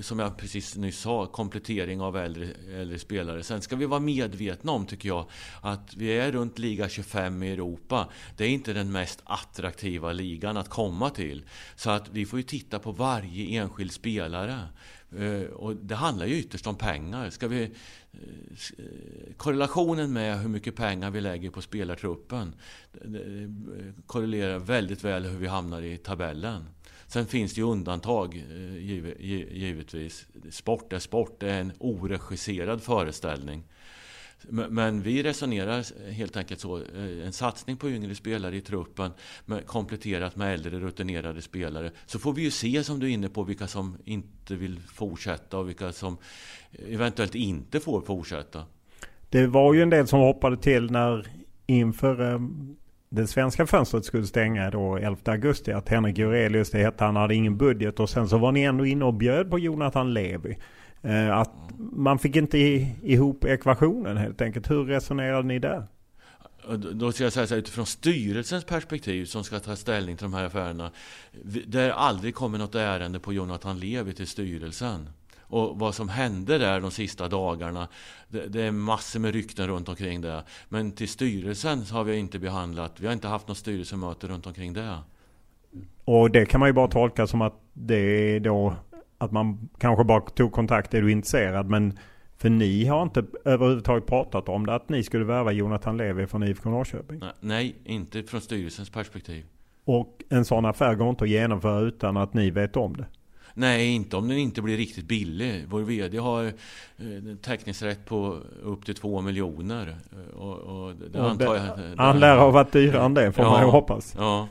som jag precis nyss sa, komplettering av äldre, äldre spelare. Sen ska vi vara medvetna om, tycker jag, att vi är runt liga 25 i Europa. Det är inte den mest attraktiva ligan att komma till. Så att vi får ju titta på varje enskild spelare. Eh, och det handlar ju ytterst om pengar. Ska vi, eh, eh, korrelationen med hur mycket pengar vi lägger på spelartruppen korrelerar väldigt väl hur vi hamnar i tabellen. Sen finns det ju undantag givetvis. Sport är sport, det är en oregisserad föreställning. Men vi resonerar helt enkelt så. Eh, en satsning på yngre spelare i truppen kompletterat med äldre rutinerade spelare. Så får vi ju se som du är inne på vilka som inte vill fortsätta och vilka som eh, eventuellt inte får fortsätta. Det var ju en del som hoppade till när inför eh, det svenska fönstret skulle stänga då 11 augusti. Att Henrik Jurelius, det hette han, hade ingen budget. Och sen så var ni ändå inne och bjöd på Jonathan Levi. Eh, att man fick inte ihop ekvationen helt enkelt. Hur resonerade ni där? Då ska jag säga så här, utifrån styrelsens perspektiv som ska ta ställning till de här affärerna. Det har aldrig kommit något ärende på Jonathan Levi till styrelsen. Och vad som hände där de sista dagarna, det, det, är massor med rykten runt omkring det. Men till styrelsen har vi inte behandlat, vi har inte haft något styrelsemöte runt omkring det. Och det kan man ju bara tolka som att det är då att man kanske bara tog kontakt, är du intresserad? Men för ni har inte överhuvudtaget pratat om det, att ni skulle värva Jonathan Levi från IFK Norrköping? Nej, inte från styrelsens perspektiv. Och en sån affär går inte att genomföra utan att ni vet om det? Nej, inte om den inte blir riktigt billig. Vår VD har eh, täckningsrätt på upp till två miljoner. Och, och det och antar jag... Han lär ha varit dyrare än det, får ja, man ju hoppas. Ja.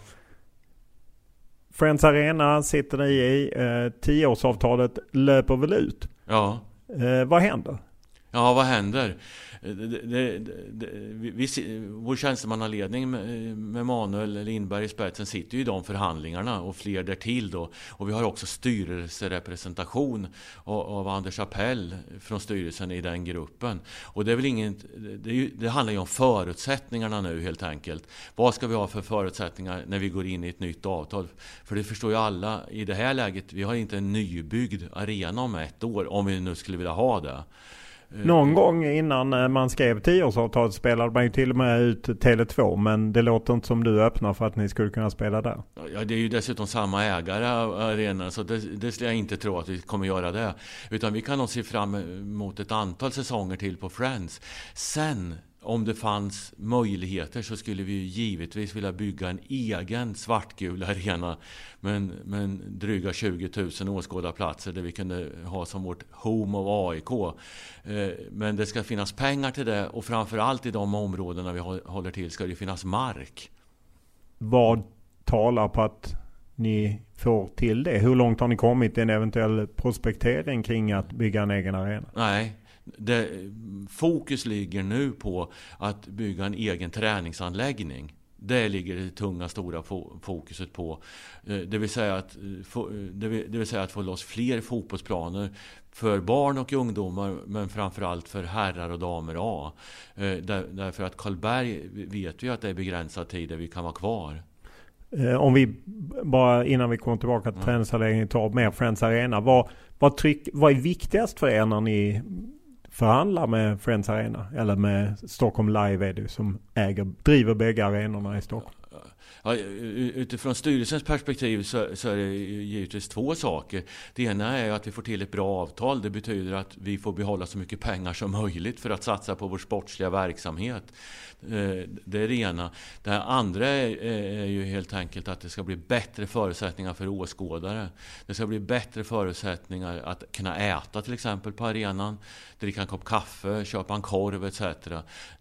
Friends Arena sitter ni i. Eh, tioårsavtalet löper väl ut? Ja. Eh, vad händer? Ja, vad händer? Det, det, det, vi, vår tjänstemannaledning med, Manuel Lindberg i spetsen sitter ju i de förhandlingarna och fler därtill då. Och vi har också styrelserepresentation av, av Anders Appell från styrelsen i den gruppen. Och det är väl inget, det, ju, det handlar ju om förutsättningarna nu helt enkelt. Vad ska vi ha för förutsättningar när vi går in i ett nytt avtal? För det förstår ju alla i det här läget, vi har inte en nybyggd arena om ett år, om vi nu skulle vilja ha det. Någon gång innan eh, man skrev tioårsavtalet spelade man ju till och med ut Tele2 men det låter inte som du öppnar för att ni skulle kunna spela där. Ja, det är ju dessutom samma ägare av arenan så det, det skulle jag inte tro att vi kommer göra det. Utan vi kan nog se fram emot ett antal säsonger till på Friends. Sen om det fanns möjligheter så skulle vi givetvis vilja bygga en egen svartgul arena med, med dryga 20 000 åskådarplatser där vi kunde ha som vårt Home of AIK. Eh, men det ska finnas pengar till det och framförallt i de områdena vi håller till ska det finnas mark. Vad talar på att ni får till det? Hur långt har ni kommit i en eventuell prospektering kring att bygga en egen arena? Nej, det, fokus ligger nu på att bygga en egen träningsanläggning. Det ligger det tunga, stora fokuset på. Eh, det vill, säga att, eh, det vill säga att få loss fler fotbollsplaner för barn och ungdomar, men framförallt för herrar och damer A. Eh, därför att Karlberg vet vi att det är begränsad tid där vi kan vara kvar. Om vi bara innan vi kommer tillbaka till mm. träningsanläggningen tar mer Friends Arena. Vad, vad, tryck, vad är viktigast för er när ni förhandlar med Friends Arena. Eller med Stockholm Live är det som äger, driver bägge arenorna i Stockholm. Ja, utifrån styrelsens perspektiv så, så, är det givetvis två saker. Det ena är att vi får till ett bra avtal. Det betyder att vi får behålla så mycket pengar som möjligt för att satsa på vår sportsliga verksamhet. Eh, det är det ena. Det andra är, är ju helt enkelt att det ska bli bättre förutsättningar för åskådare. Det ska bli bättre förutsättningar att kunna äta till exempel på arenan. Dricka en kopp kaffe, köpa en korv etc.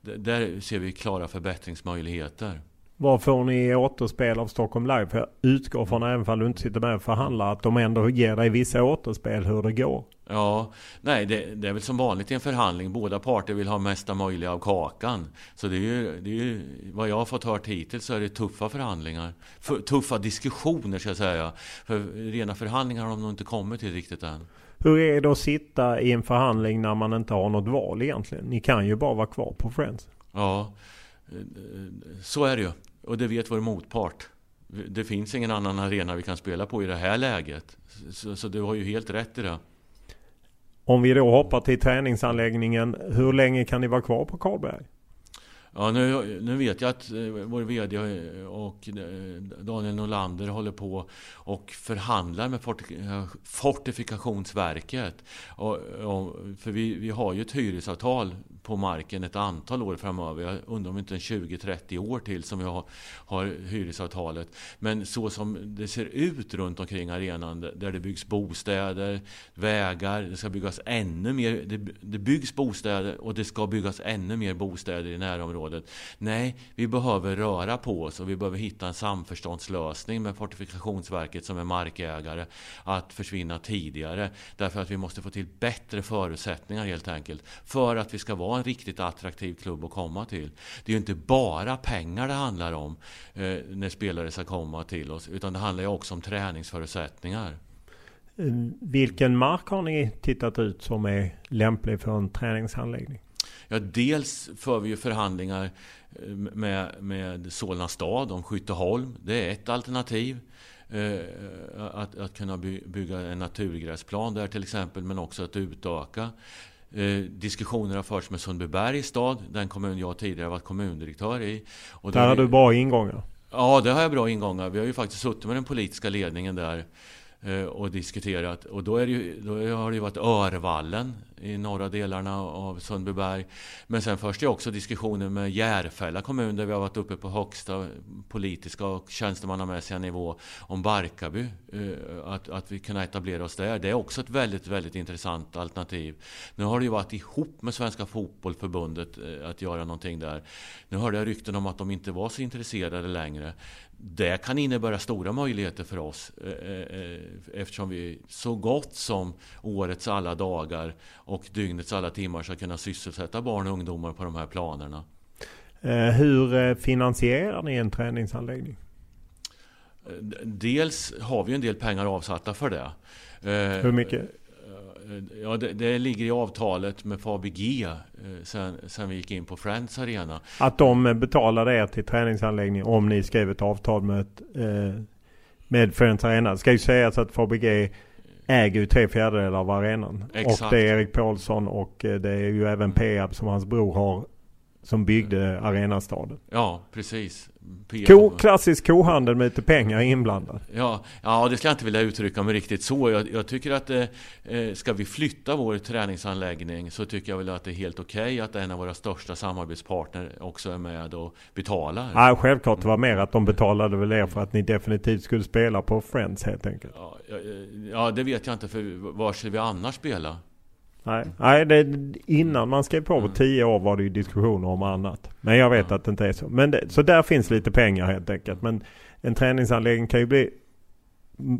Där ser vi klara förbättringsmöjligheter. Vad får ni återspel av Stockholm Live? För jag utgår från, även om du inte sitter med och förhandlar, att de ändå ger dig vissa återspel hur det går. Ja, nej det, det, är väl som vanligt i en förhandling. Båda parter vill ha mesta möjliga av kakan. Så det är ju, det är ju vad jag har fått hört hittills så är det tuffa förhandlingar. För, tuffa diskussioner ska jag säga. För rena förhandlingar har de nog inte kommit till riktigt än. Hur är det att sitta i en förhandling när man inte har något val egentligen? Ni kan ju bara vara kvar på Friends. Ja, så är det ju. Och det vet vår motpart. Det finns ingen annan arena vi kan spela på i det här läget. Så, så du har ju helt rätt i det. Om vi då hoppar till träningsanläggningen. Hur länge kan ni vara kvar på Karlberg? Ja, nu, nu vet jag att eh, vår VD och eh, Daniel Norlander håller på och förhandlar med Fortifikationsverket. Och, och, för vi, vi har ju ett hyresavtal på marken ett antal år framöver. Jag undrar om inte en 20-30 år till som vi har, har hyresavtalet. Men så som det ser ut runt omkring arenan där det byggs bostäder, vägar, det ska byggas ännu mer. Det, det byggs bostäder och det ska byggas ännu mer bostäder i närområdet. Nej, vi behöver röra på oss och vi behöver hitta en samförståndslösning med Fortifikationsverket som är markägare att försvinna tidigare. Därför att vi måste få till bättre förutsättningar helt enkelt för att vi ska vara en riktigt attraktiv klubb att komma till. Det är ju inte bara pengar det handlar om eh, när spelare ska komma till oss. Utan det handlar ju också om träningsförutsättningar. Eh, vilken mark har ni tittat ut som är lämplig för en träningsanläggning? Ja, dels för vi ju förhandlingar eh, med, med Solna stad om Skytteholm. Det är ett alternativ. Eh, att, att kunna by, bygga en naturgräsplan där till exempel, men också att utöka. Eh, diskussioner har förts med Sundbybergs stad, den kommun jag tidigare varit kommundirektör i. Och där har du bra ingångar? Ja, där har jag bra ingångar. Vi har ju faktiskt suttit med den politiska ledningen där Eh, och diskuterat. Och då, är det ju, då har det ju varit Örvallen i norra delarna av Sundbyberg. Men sen först är också diskussioner med Järfälla kommun där vi har varit uppe på högsta politiska och tjänstemannamässiga nivå om Barkarby. Eh, att, att vi kan etablera oss där. Det är också ett väldigt, väldigt intressant alternativ. Nu har det ju varit ihop med Svenska Fotbollförbundet eh, att göra någonting där. Nu hörde jag rykten om att de inte var så intresserade längre det kan innebära stora möjligheter för oss eh, eftersom vi så gott som årets alla dagar och dygnets alla timmar ska kunna sysselsätta barn och ungdomar på de här planerna. Eh, hur eh, finansierar ni en träningsanläggning? Eh, dels har vi en del pengar avsatta för det. Hur mycket? Ja, det, det, ligger i avtalet med Fabg sen, sen vi gick in på Friends Arena. Att de betalar er till träningsanläggning om ni skrev ett avtal med, med Friends Arena. Det ska ju sägas att Fabg äger ju tre fjärdedelar av arenan. Exakt. Och det är Erik Paulsson och eh, det är ju även Peab som hans bror har som byggde arenastaden. Ja, precis. Ko, klassisk kohandel med lite pengar inblandad. Ja, ja, det ska jag inte vilja uttrycka mig riktigt så. Jag, jag tycker att eh, eh ska vi flytta vår träningsanläggning så tycker jag väl att det är helt okej okay att en av våra största samarbetspartner också är med och betalar. Ja, självklart. Det var mer att de betalade väl er för att ni definitivt skulle spela på Friends helt enkelt. Ja, ja, ja det vet jag inte. För var ska vi annars spela? Nej, Nej det, innan man skrev på på tio år var det ju diskussioner om annat. Men jag vet att det inte är så. Men det, så där finns lite pengar helt enkelt. Men en träningsanläggning kan ju bli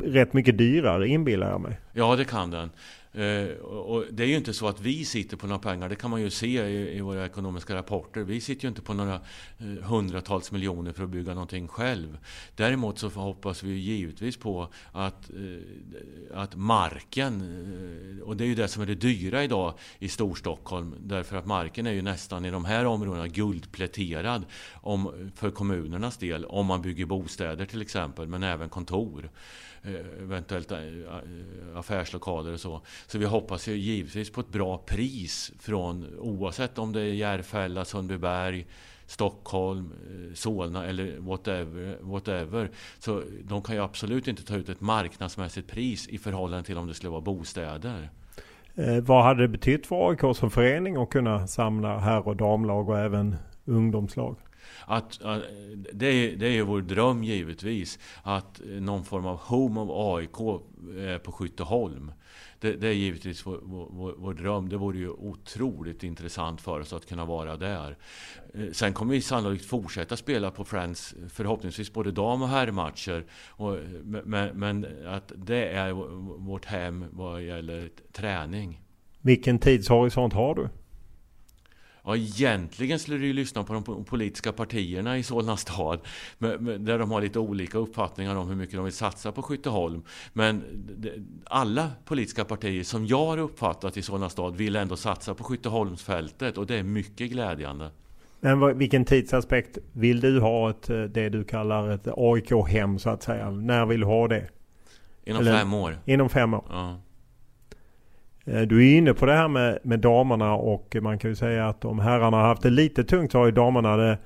rätt mycket dyrare inbillar jag mig. Ja det kan den. Eh, och det är ju inte så att vi sitter på några pengar, det kan man ju se i, i våra ekonomiska rapporter. Vi sitter ju inte på några eh, hundratals miljoner för att bygga någonting själv. Däremot så hoppas vi givetvis på att, eh, att marken, eh, och det är ju det som är det dyra idag i Storstockholm, därför att marken är ju nästan i de här områdena guldpläterad om, för kommunernas del, om man bygger bostäder till exempel, men även kontor. Eh, eventuellt eh, affärslokaler och så. Så vi hoppas ju givetvis på ett bra pris från oavsett om det är Järfälla, Sundbyberg, Stockholm, eh, Solna eller whatever, whatever. Så de kan ju absolut inte ta ut ett marknadsmässigt pris i förhållande till om det skulle vara bostäder. Eh, vad hade det betytt för AIK som förening att kunna samla herr och damlag och även ungdomslag? Att, att, det, är, det är vår dröm givetvis att någon form av Home of AIK är eh, på Skytteholm. Det, det är givetvis vår, vår, vår, dröm. Det vore ju otroligt intressant för oss att kunna vara där. Eh, sen kommer vi sannolikt fortsätta spela på Friends, förhoppningsvis både dam och herrmatcher. Men, men att det är vårt hem vad gäller träning. Vilken tidshorisont har du? Ja, egentligen skulle du ju lyssna på de politiska partierna i Solna stad. Där de har lite olika uppfattningar om hur mycket de vill satsa på Skytteholm. Men alla politiska partier som jag har uppfattat i Solna stad vill ändå satsa på Skytteholmsfältet. Och det är mycket glädjande. Men vilken tidsaspekt vill du ha ett, det du kallar ett AIK-hem så att säga? När vill du ha det? Inom Eller, fem år. Inom fem år? Ja. Eh, du är inne på det här med, med damerna och man kan ju säga att om herrarna har haft det lite tungt så har ju damerna det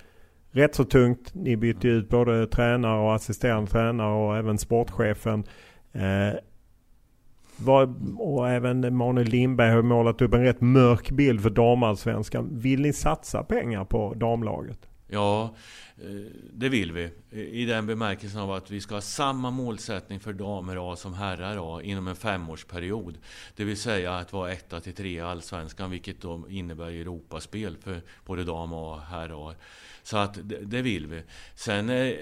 rätt så tungt. Ni bytte ut både tränare och assisterande tränare och även sportchefen. Eh, var, och även Manuel Lindberg har målat upp en rätt mörk bild för damallsvenskan. Vill ni satsa pengar på damlaget? Ja, eh, det vill vi. I den bemärkelsen av att vi ska ha samma målsättning för damer A som herrar A inom en femårsperiod. Det vill säga att vara etta till tre i Allsvenskan, vilket då innebär Europaspel för både dam A och herr A. Så att det, det vill vi. Sen eh,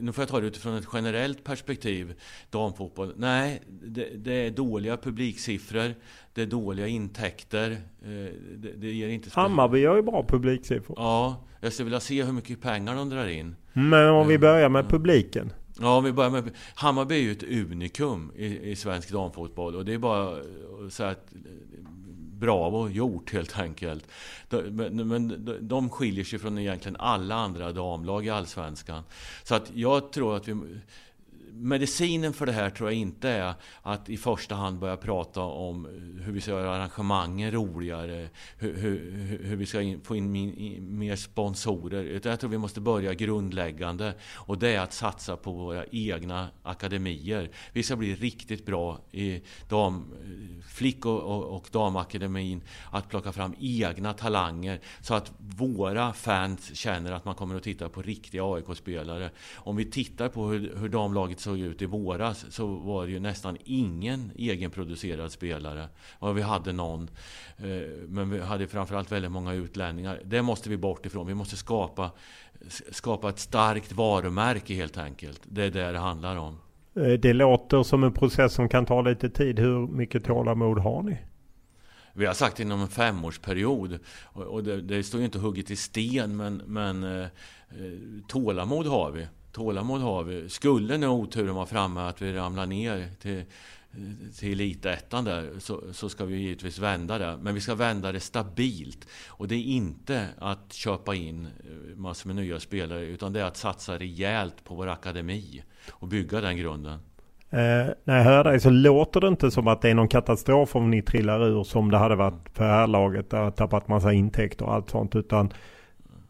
nu får jag ta det utifrån ett generellt perspektiv, damfotboll. Nej, det, det är dåliga publiksiffror, det är dåliga intäkter. Eh, det, det ger inte... Hammarby har ju bra publiksiffror. Ja, jag skulle vilja se hur mycket pengar de drar in. Men om vi börjar med publiken? Ja, om vi börjar med... Hammarby är ju ett unikum i, i svensk damfotboll. Och det är bara säga att bravo gjort helt enkelt. Men, men de skiljer sig från egentligen alla andra damlag i Allsvenskan. Så att jag tror att vi medicinen för det här tror jag inte är att i första hand börja prata om hur vi ska göra arrangemangen roligare, hur, hur, hur vi ska in, få in min, mer sponsorer. Utan jag tror vi måste börja grundläggande och det är att satsa på våra egna akademier. Vi ska bli riktigt bra i dam, flick och, och, och damakademin att plocka fram egna talanger så att våra fans känner att man kommer att titta på riktiga AIK-spelare. Om vi tittar på hur, hur damlaget såg ut i våras så var det ju nästan ingen egenproducerad spelare. Och vi hade någon, eh, men vi hade framförallt väldigt många utlänningar. Det måste vi bort ifrån. Vi måste skapa, skapa ett starkt varumärke helt enkelt. Det är det det handlar om. Eh, det låter som en process som kan ta lite tid. Hur mycket tålamod har ni? Vi har sagt inom en femårsperiod. Och det, det står ju inte hugget i sten, men, men eh, tålamod har vi. Tålamod har vi. Skulle nu oturen vara framme att vi ramlar ner till, till elitettan där så, så ska vi givetvis vända det. Men vi ska vända det stabilt. Och det är inte att köpa in eh, massor med nya spelare utan det är att satsa rejält på vår akademi och bygga den grunden. Eh, när jag hör dig så låter det inte som att det är någon katastrof om ni trillar ur som det hade varit för här laget. Där tappat massa intäkter och allt sånt. Utan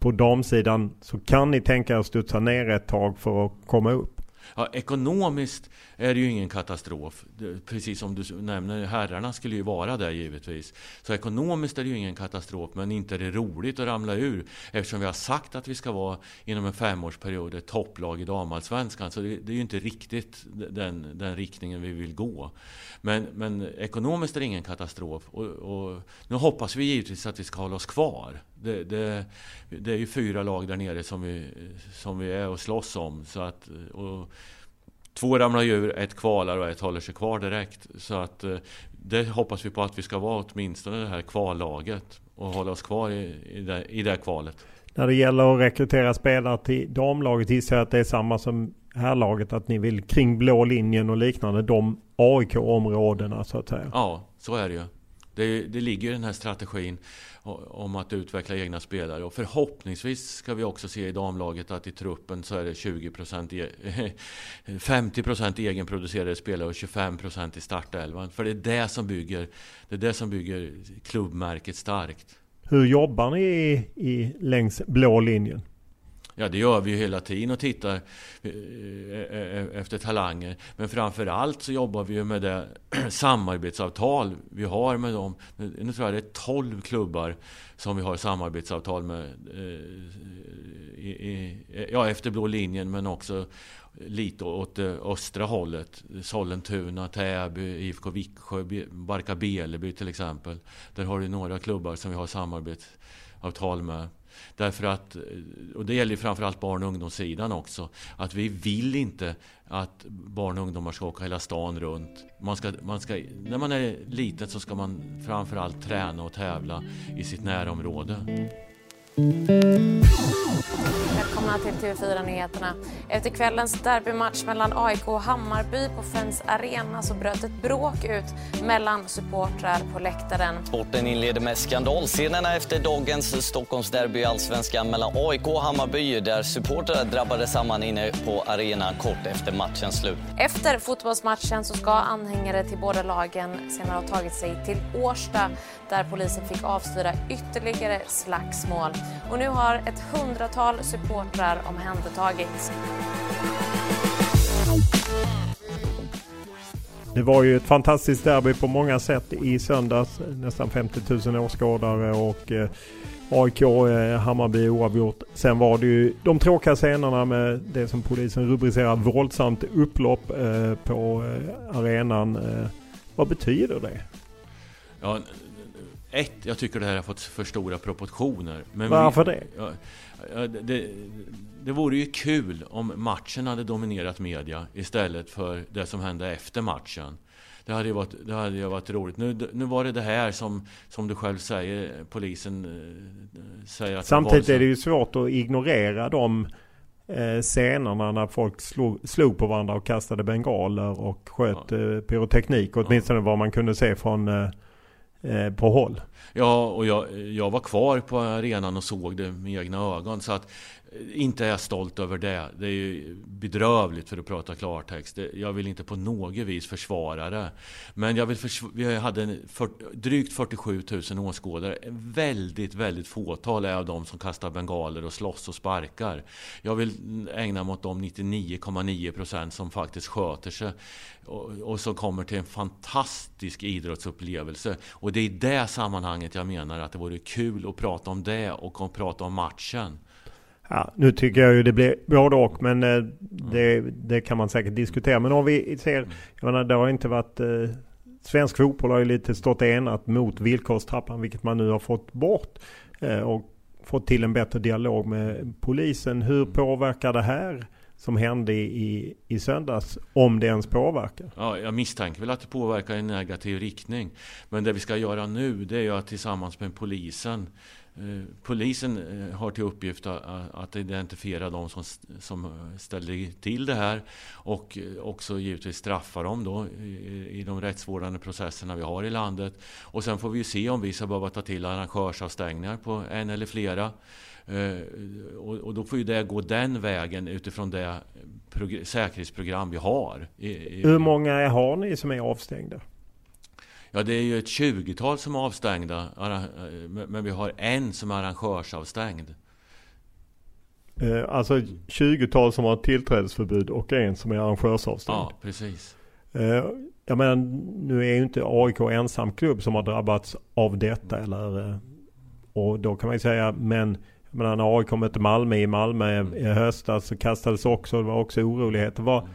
på damsidan så kan ni tänka er att studsa ner ett tag för att komma upp? Ja, ekonomiskt är det ju ingen katastrof. Precis som du nämner, herrarna skulle ju vara där givetvis. Så ekonomiskt är det ju ingen katastrof, men inte är det roligt att ramla ur. Eftersom vi har sagt att vi ska vara inom en femårsperiod ett topplag i damallsvenskan. Så det, det, är ju inte riktigt den, den riktningen vi vill gå. Men, men ekonomiskt är det ingen katastrof. Och, och nu hoppas vi givetvis att vi ska hålla oss kvar. Det, det, det, är ju fyra lag där nere som vi, som vi är och slåss om. Så att, och två ramlar ur, ett kvalar och ett håller sig kvar direkt. Så att det hoppas vi på att vi ska vara åtminstone det här kvallaget och hålla oss kvar i, i, det, i det kvalet. När det gäller att rekrytera spelare till damlaget gissar jag att det är samma som herrlaget. Att ni vill kring blå linjen och liknande. De AIK-områdena så att säga. Ja, så är det ju. Det, det ligger i den här strategin om att utveckla egna spelare. Och förhoppningsvis ska vi också se i damlaget att i truppen så är det 20% e [laughs] 50% egenproducerade spelare och 25% i startelvan. För det är det som bygger, det är det som bygger klubbmärket starkt. Hur jobbar ni i, i, längs blå linjen? Ja, det gör vi ju hela tiden och tittar eh, eh, eh, efter talanger. Men framför allt så jobbar vi ju med det [clears throat] samarbetsavtal vi har med dem. Nu tror jag det är 12 klubbar som vi har samarbetsavtal med. Ja, efter blå linjen men också lite åt det östra hållet. Sollentuna, Täby, IFK Viksjö, Barka Beleby till exempel. Där har du några klubbar som vi har samarbetsavtal med. Därför att, eh, och det gäller framförallt barn och ungdomssidan också, att vi vill inte att barn och ungdomar ska åka hela stan runt. Man ska, man ska, när man är liten så ska man framförallt träna och tävla i sitt närområde. Välkomna till TV4-nyheterna. Efter kvällens derbymatch mellan AIK och Hammarby på Friends Arena så bröt ett bråk ut mellan supportrar på läktaren. Sporten inleder med skandalscenerna efter dagens Stockholmsderby i Allsvenskan mellan AIK och Hammarby där supportrar drabbade samman inne på arenan kort efter matchens slut. Efter fotbollsmatchen så ska anhängare till båda lagen senare ha tagit sig till Årsta där polisen fick avstyra ytterligare slagsmål. Och nu har ett hundratal supportrar omhändertagits. Det var ju ett fantastiskt derby på många sätt i söndags. Nästan 50 000 åskådare och eh, AIK, eh, Hammarby oavgjort. Sen var det ju de tråkiga scenerna med det som polisen rubricerar våldsamt upplopp eh, på arenan. Vad betyder det? Ja, ett, jag tycker det här har fått för stora proportioner. Men Varför vi, det? Ja, det? Det vore ju kul om matchen hade dominerat media istället för det som hände efter matchen. Det hade ju varit, det hade ju varit roligt. Nu, nu var det det här som, som du själv säger, polisen eh, säger att Samtidigt är det ju svårt att ignorera de eh, scenerna när folk slog, slog på varandra och kastade bengaler och sköt ja. eh, pyroteknik. Åtminstone ja. vad man kunde se från Eh, Eh, på håll. Ja, och jag, jag var kvar på arenan och såg det med egna ögon. Så att inte är jag stolt över det. Det är ju bedrövligt för att prata klartext. Jag vill inte på något vis försvara det. Men jag vill försv vi hade för, drygt 47 000 åskådare. Väldigt, väldigt fåtal är av de som kastar bengaler och slåss och sparkar. Jag vill ägna mig åt de 99,9 procent som faktiskt sköter sig. Och, och som kommer till en fantastisk idrottsupplevelse. Och det är i det sammanhanget jag menar att det vore kul att prata om det och att prata om matchen. Ja, nu tycker jag ju det blir både och men eh, det, det, kan man säkert diskutera. Men om vi ser, jag menar det har inte varit eh, Svensk fotboll har ju lite stått enat mot villkorstrappan vilket man nu har fått bort. Eh, och fått till en bättre dialog med polisen. Hur påverkar det här som hände i, i söndags, om det ens påverkar? Ja, jag misstänker väl att det påverkar i negativ riktning. Men det vi ska göra nu det är ju att tillsammans med polisen Eh, polisen eh, har till uppgift att identifiera de som, som eh, till det här och också givetvis straffa dem då i, de rättsvårdande processerna vi har i landet. Och sen får vi se om vi ska behöva ta till arrangörsavstängningar på en eller flera. Och, då får ju det gå den vägen utifrån det säkerhetsprogram vi har. Hur många har ni som är avstängda? Ja, det är ju ett 20-tal som är avstängda, men vi har en som är arrangörsavstängd. Eh, alltså 20-tal som har tillträdesförbud och en som är arrangörsavstängd. Ja, precis. Eh, jag menar, nu är ju inte AIK ensam klubb som har drabbats av detta. Eller, eh, och då kan man ju säga, men jag menar, när AIK mötte Malmö i Malmö i höstas så kastades också, det var också oroligheter.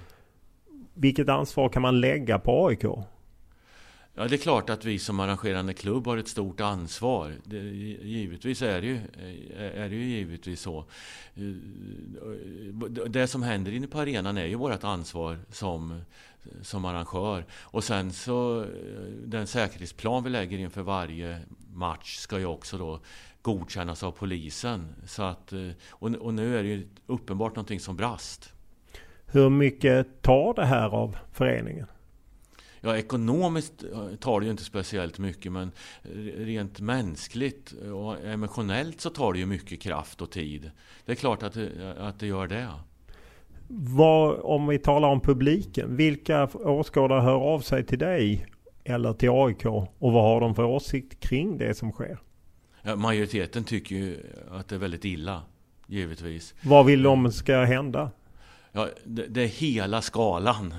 Vilket ansvar kan man lägga på AIK? Ja, det är klart att vi som arrangerande klubb har ett stort ansvar. Det, givetvis är det, ju, eh, är det ju givetvis så. Eh, det som händer inne på arenan är ju vårt ansvar som, som arrangör. Och sen så, eh, den säkerhetsplan vi lägger inför varje match ska ju också då godkännas av polisen. Så att, och, och nu är det ju uppenbart någonting som brast. Hur mycket tar det här av föreningen? Ja, ekonomiskt eh, tar det ju inte speciellt mycket men rent mänskligt och emotionellt så tar det ju mycket kraft och tid. Det är klart att det, att det gör det. Vad, om vi talar om publiken, vilka åskådare hör av sig till dig eller till AIK och vad har de för åsikt kring det som sker? Majoriteten tycker ju att det är väldigt illa, givetvis. Vad vill de ska hända? Ja, det, det är hela skalan.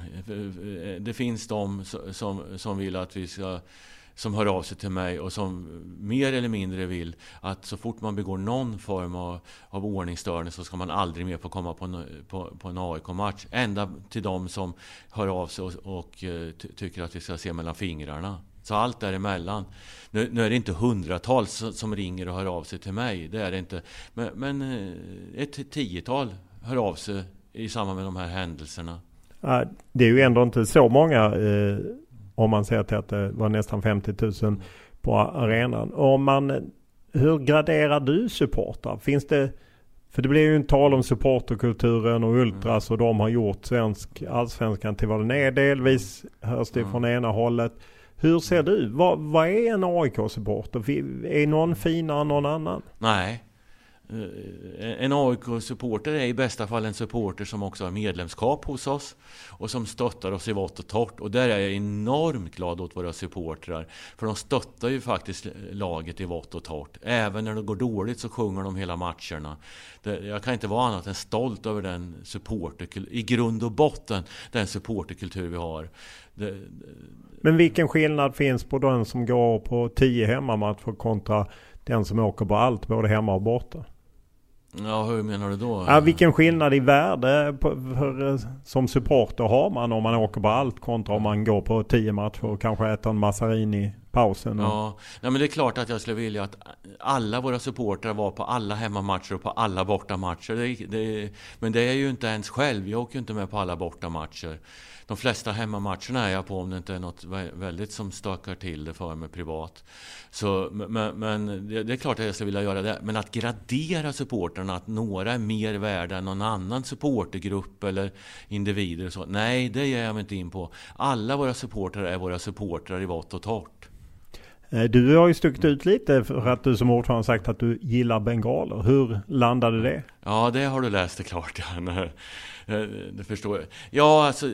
Det finns de som, som vill att vi ska som hör av sig till mig och som mer eller mindre vill att så fort man begår någon form av, av ordningsstörning så ska man aldrig mer få komma på en, på, på en AIK-match. Ända till de som hör av sig och, och eh, tycker att vi ska se mellan fingrarna. Så allt däremellan. Nu, nu är det inte hundratals som ringer och hör av sig till mig. Det är det inte. Men, men eh, ett tiotal hör av sig i samband med de här händelserna. Det är ju ändå inte så många eh, om man ser till att det var nästan 50 000 på arenan. Om man, hur graderar du supportrar? Finns det, för det blir ju en tal om supporterkulturen och Ultras och de har gjort svensk allsvenskan till vad den är. Delvis hörs det från ena hållet. Hur ser du? Vad, vad är en AIK-supporter? Är någon finare än någon annan? Nej, Eh, en AIK-supporter är i bästa fall en supporter som också har medlemskap hos oss och som stöttar oss i vått och torrt. Och där är jag enormt glad åt våra supportrar. För de stöttar ju faktiskt laget i vått och torrt. Även när det går dåligt så sjunger de hela matcherna. Jag kan inte vara annat än stolt över den supporterkultur, i grund och botten, den supporterkultur vi har. Men vilken skillnad finns på den som går på tio hemmamatcher kontra den som åker på allt både hemma och borta? Ja, hur menar du då? Ja, vilken skillnad i värde på, för, som supporter har man om man åker på allt kontra om man går på tio matcher och kanske äter en mazarini? Pausen. Och... Ja, Nej, men det är klart att jag skulle vilja att alla våra supportrar var på alla hemmamatcher och på alla bortamatcher. Det, det, men det är ju inte ens själv. Jag åker ju inte med på alla bortamatcher de flesta hemmamatcherna är jag på om det inte är något väldigt som stökar till det för mig privat. Så, men, men det är klart att jag skulle vilja göra det. Men att gradera supportrarna, att några är mer värda än någon annan supportergrupp eller individer och så. Nej, det ger jag mig inte in på. Alla våra supportrar är våra supportrar i vått och torrt. Eh, du har ju stuckit ut lite för att du som ordförande sagt att du gillar bengaler. Hur landade det? Ja, det har du läst det klart. Eh, det förstår jag. Ja, alltså,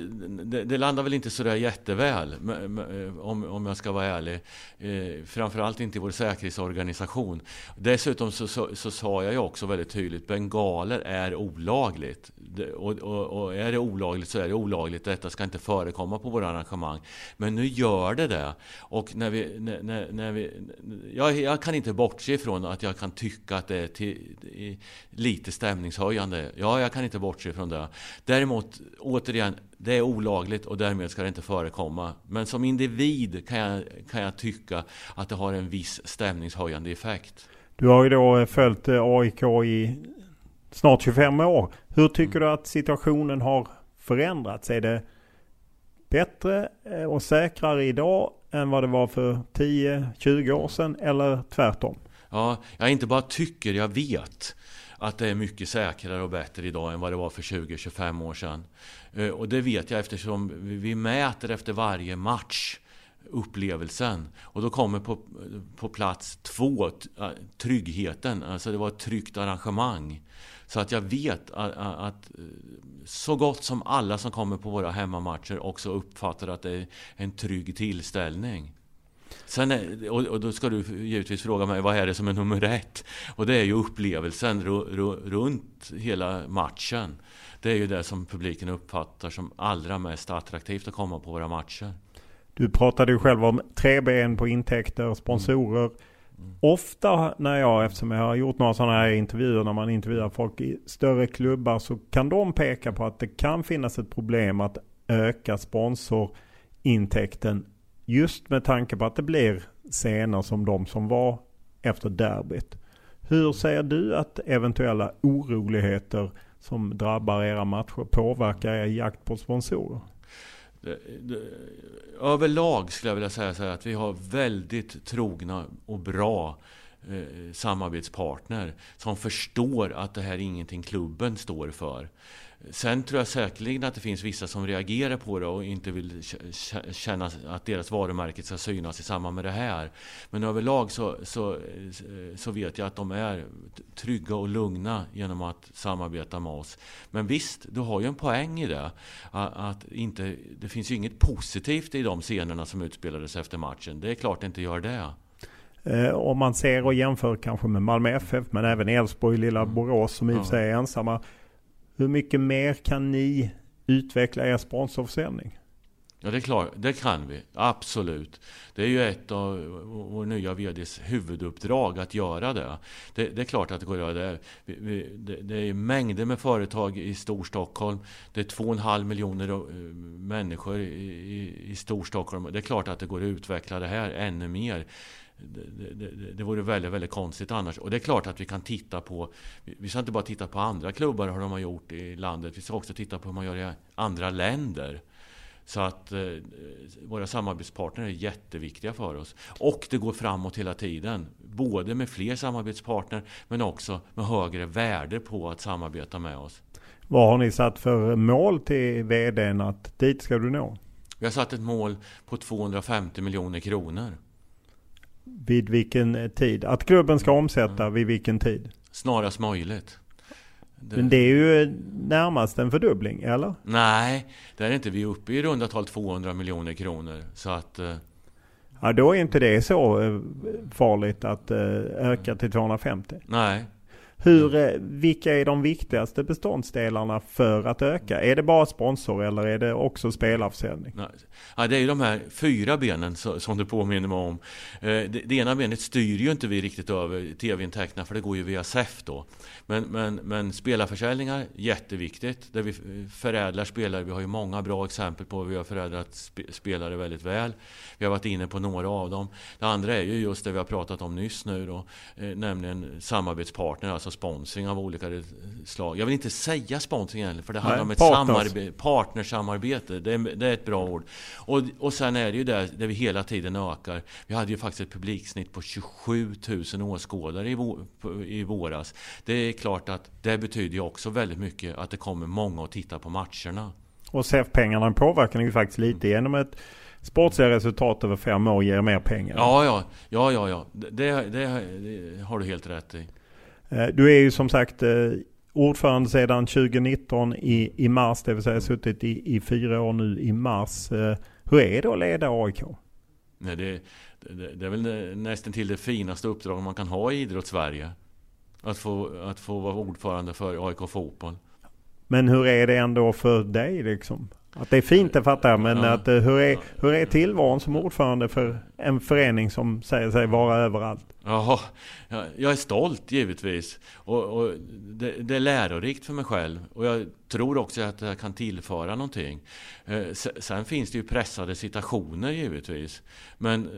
det, det landar väl inte sådär jätteväl, eh, om, om jag ska vara ärlig. Eh, framförallt inte i vår säkerhetsorganisation. Dessutom så, så, så sa jag ju också väldigt tydligt, bengaler är olagligt. Det, och, och, och, är det olagligt så är det olagligt. Detta ska inte förekomma på våra arrangemang. Men nu gör det det. Och när vi, när, när vi, jag, jag kan inte bortse ifrån att jag kan tycka att det är till, lite stämningshöjande. Ja, jag kan inte bortse ifrån det. Däremot, återigen, det är olagligt och därmed ska det inte förekomma. Men som individ kan jag, kan jag tycka att det har en viss stämningshöjande effekt. Du har ju då följt eh, AIK i snart 25 år. Hur tycker du att situationen har förändrats? Är det bättre eh, och säkrare idag än vad det var för 10-20 år sedan eller tvärtom? Ja, jag inte bara tycker, jag vet att det är mycket säkrare och bättre idag än vad det var för 20-25 år sedan. Eh, och det vet jag eftersom vi mäter efter varje match upplevelsen. Och då kommer på, på plats två, eh, tryggheten. Alltså det var ett tryggt arrangemang. Så att jag vet att, att, så gott som alla som kommer på våra hemmamatcher också uppfattar att det är en trygg tillställning. Sen är, och, då ska du givetvis fråga mig, vad är det som är nummer ett? Och det är ju upplevelsen runt hela matchen. Det är ju det som publiken uppfattar som allra mest attraktivt att komma på våra matcher. Du pratade ju själv om tre ben på intäkter, sponsorer. Mm. Mm. Ofta när jag, eftersom jag har gjort några sådana här intervjuer när man intervjuar folk i större klubbar så kan de peka på att det kan finnas ett problem att öka sponsorintäkten just med tanke på att det blir scener som de som var efter derbyt. Hur ser du att eventuella oroligheter som drabbar era matcher påverkar er jakt på sponsorer? Överlag skulle jag vilja säga så här att vi har väldigt trogna och bra eh, samarbetspartner som förstår att det här är ingenting klubben står för. Sen tror jag säkerligen att det finns vissa som reagerar på det och inte vill känna att deras varumärke ska synas i samband med det här. Men överlag så, så, så vet jag att de är trygga och lugna genom att samarbeta med oss. Men visst, du har ju en poäng i det. Att inte, det finns ju inget positivt i de scenerna som utspelades efter matchen. Det är klart det inte gör det. Eh, om man ser och jämför kanske med Malmö FF men även Elfsborg, lilla Mm. Borås som i och för sig är ensamma. Hur mycket mer kan ni utveckla er sponsorförsäljning? Ja, det är klart, det kan vi. Absolut. Det är ju ett av vår nya VDs huvuduppdrag att göra det. Det, det är klart att det går att göra det. Vi, vi, det. Det är mängder med företag i Storstockholm. Det är två och en halv miljoner eh, människor i, i, i Storstockholm. Det är klart att det går att utveckla det här ännu mer. Det, det, det, vore väldigt, väldigt konstigt annars. Och det är klart att vi kan titta på... Vi ska inte bara titta på andra klubbar, hur de har gjort i landet. Vi ska också titta på hur man gör i andra länder. Så att eh, våra samarbetspartner är jätteviktiga för oss. Och det går framåt hela tiden. Både med fler samarbetspartner men också med högre värde på att samarbeta med oss. Vad har ni satt för mål till VDn att dit ska du nå? Vi har satt ett mål på 250 miljoner kronor. Vid vilken tid? Att klubben ska omsätta vid vilken tid? Snarast möjligt. Det... Men det är ju närmast en fördubbling, eller? Nej, det är inte. Vi är uppe i runda tal 200 miljoner kronor. Så att... Eh... Ja, då är inte det så farligt att eh, öka till 250. Nej. Hur, eh, vilka är de viktigaste beståndsdelarna för att öka? Är det bara sponsor eller är det också spelarförsäljning? Ja, det är ju de här fyra benen som du påminner mig om. Eh, det, ena benet styr ju inte vi riktigt över tv-intäkterna för det går ju via SEF då. Men, men, men spelarförsäljningar, jätteviktigt. Där vi förädlar spelare. Vi har ju många bra exempel på hur vi har förädlat spelare väldigt väl. Vi har varit inne på några av dem. Det andra är ju just det vi har pratat om nyss nu då. Eh, nämligen samarbetspartner, alltså sponsring av olika slag. Jag vill inte säga sponsring egentligen för det handlar Nej, om ett partners. partnersamarbete. Det är, det är ett bra ord. Och, och sen är det ju där, där vi hela tiden ökar. Vi hade ju faktiskt ett publiksnitt på 27 000 åskådare i, vå, i våras. Det är klart att det betyder ju också väldigt mycket att det kommer många att titta på matcherna. Och SEF-pengarna påverkar ju faktiskt lite genom ett sportsliga resultat över fem år ger mer pengar. Ja, ja, ja, ja, ja. Det, det, det har du helt rätt i. Du är ju som sagt ordförande sedan 2019 i, i mars, det vill säga suttit i, i fyra år nu i mars. Hur är det att leda AIK? Nej, det, det, det är väl nästan till det finaste uppdrag man kan ha i idrotts-Sverige. Att få, att få vara ordförande för AIK Fotboll. Men hur är det ändå för dig liksom? Att det är fint det fattar jag, men ja. att, hur, är, hur är tillvaron som ordförande för en förening som säger sig vara överallt? Jaha, jag är stolt givetvis. Och, och det, det, är lärorikt för mig själv. Och jag tror också att jag kan tillföra någonting. Sen finns det ju pressade situationer givetvis. Men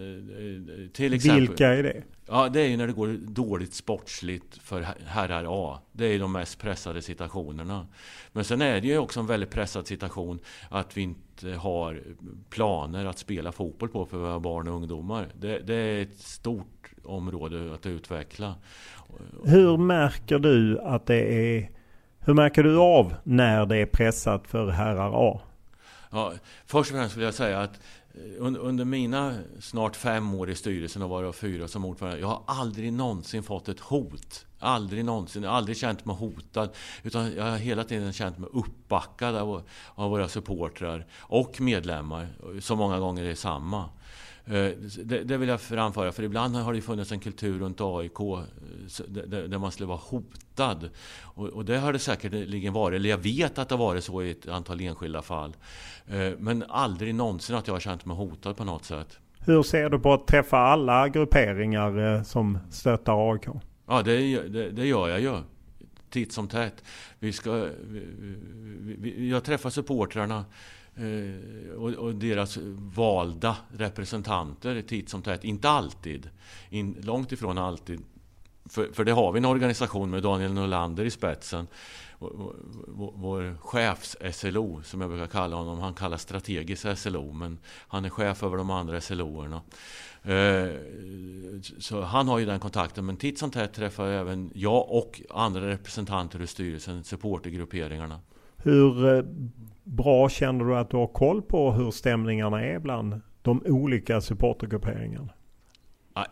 till exempel... Vilka är det? Ja, det är ju när det går dåligt sportsligt för herrar A. Det är ju de mest pressade situationerna. Men sen är det ju också en väldigt pressad situation att vi inte har planer att spela fotboll på för våra barn och ungdomar. Det, det är ett stort område att utveckla. Hur märker du att det är hur märker du av när det är pressat för herrar A? Ja, först och främst vill jag säga att under mina snart fem år i styrelsen och varav fyra som ordförande. Jag har aldrig någonsin fått ett hot. Aldrig någonsin. Jag har aldrig känt mig hotad. Utan jag har hela tiden känt mig uppbackad av, av våra supportrar och medlemmar. Så många gånger är samma. Det, det, vill jag framföra, för ibland har det funnits en kultur runt AIK där man skulle vara hotad. Och, det har det säkerligen varit, eller jag vet att det har varit så i ett antal enskilda fall. Men aldrig någonsin att jag har känt mig hotad på något sätt. Hur ser du på att träffa alla grupperingar som stöttar AIK? Ja, det, det, det gör jag ju. Titt som tätt. Vi ska, vi, vi, jag träffar supportrarna eh, Eh, och, och, deras valda representanter titt som tätt. Inte alltid. In, långt ifrån alltid. För, för det har vi en organisation med Daniel Norlander i spetsen. Vår, vår, vår chefs-SLO, som jag brukar kalla honom. Han kallas strategisk SLO, men han är chef över de andra SLO-erna. Eh, så han har ju den kontakten. Men titt som tätt träffar även jag och andra representanter ur styrelsen, supportergrupperingarna. Hur eh, bra känner du att du har koll på hur stämningarna är bland de olika supportergrupperingarna?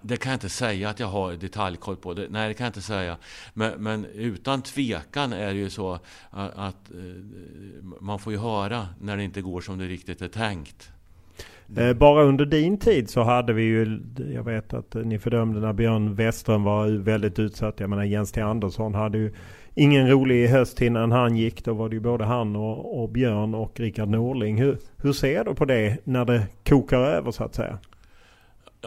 Det kan jag inte säga att jag har detaljkoll på. Det. Nej, det kan jag inte säga. Men, men utan tvekan är det ju så att, att man får ju höra när det inte går som det riktigt är tänkt. Eh, bara under din tid så hade vi ju, jag vet att ni fördömde när Björn Westström var väldigt utsatt. Jag menar Jens T Andersson hade ju ingen rolig höst innan han gick. Då var det ju både han och, och Björn och Rickard Norling. Hur, hur ser du på det när det kokar över så att säga?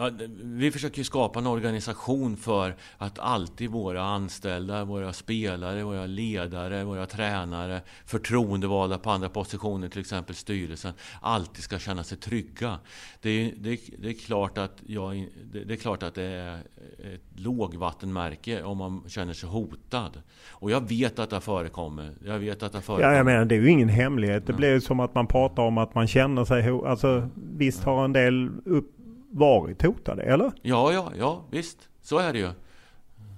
Ja, vi försöker skapa en organisation för att alltid våra anställda, våra spelare, våra ledare, våra tränare, förtroendevalda på andra positioner, till exempel styrelsen, alltid ska känna sig trygga. Det är, det, det är, klart, att jag, det är klart att det är ett lågvattenmärke om man känner sig hotad. Och jag vet att det förekommer. Jag vet att det förekommer. Ja, jag menar, det är ju ingen hemlighet. Det blir ju som att man pratar om att man känner sig hotad. Alltså, visst har en del upp varit hotade, eller? Ja, ja, ja, visst. Så är det ju.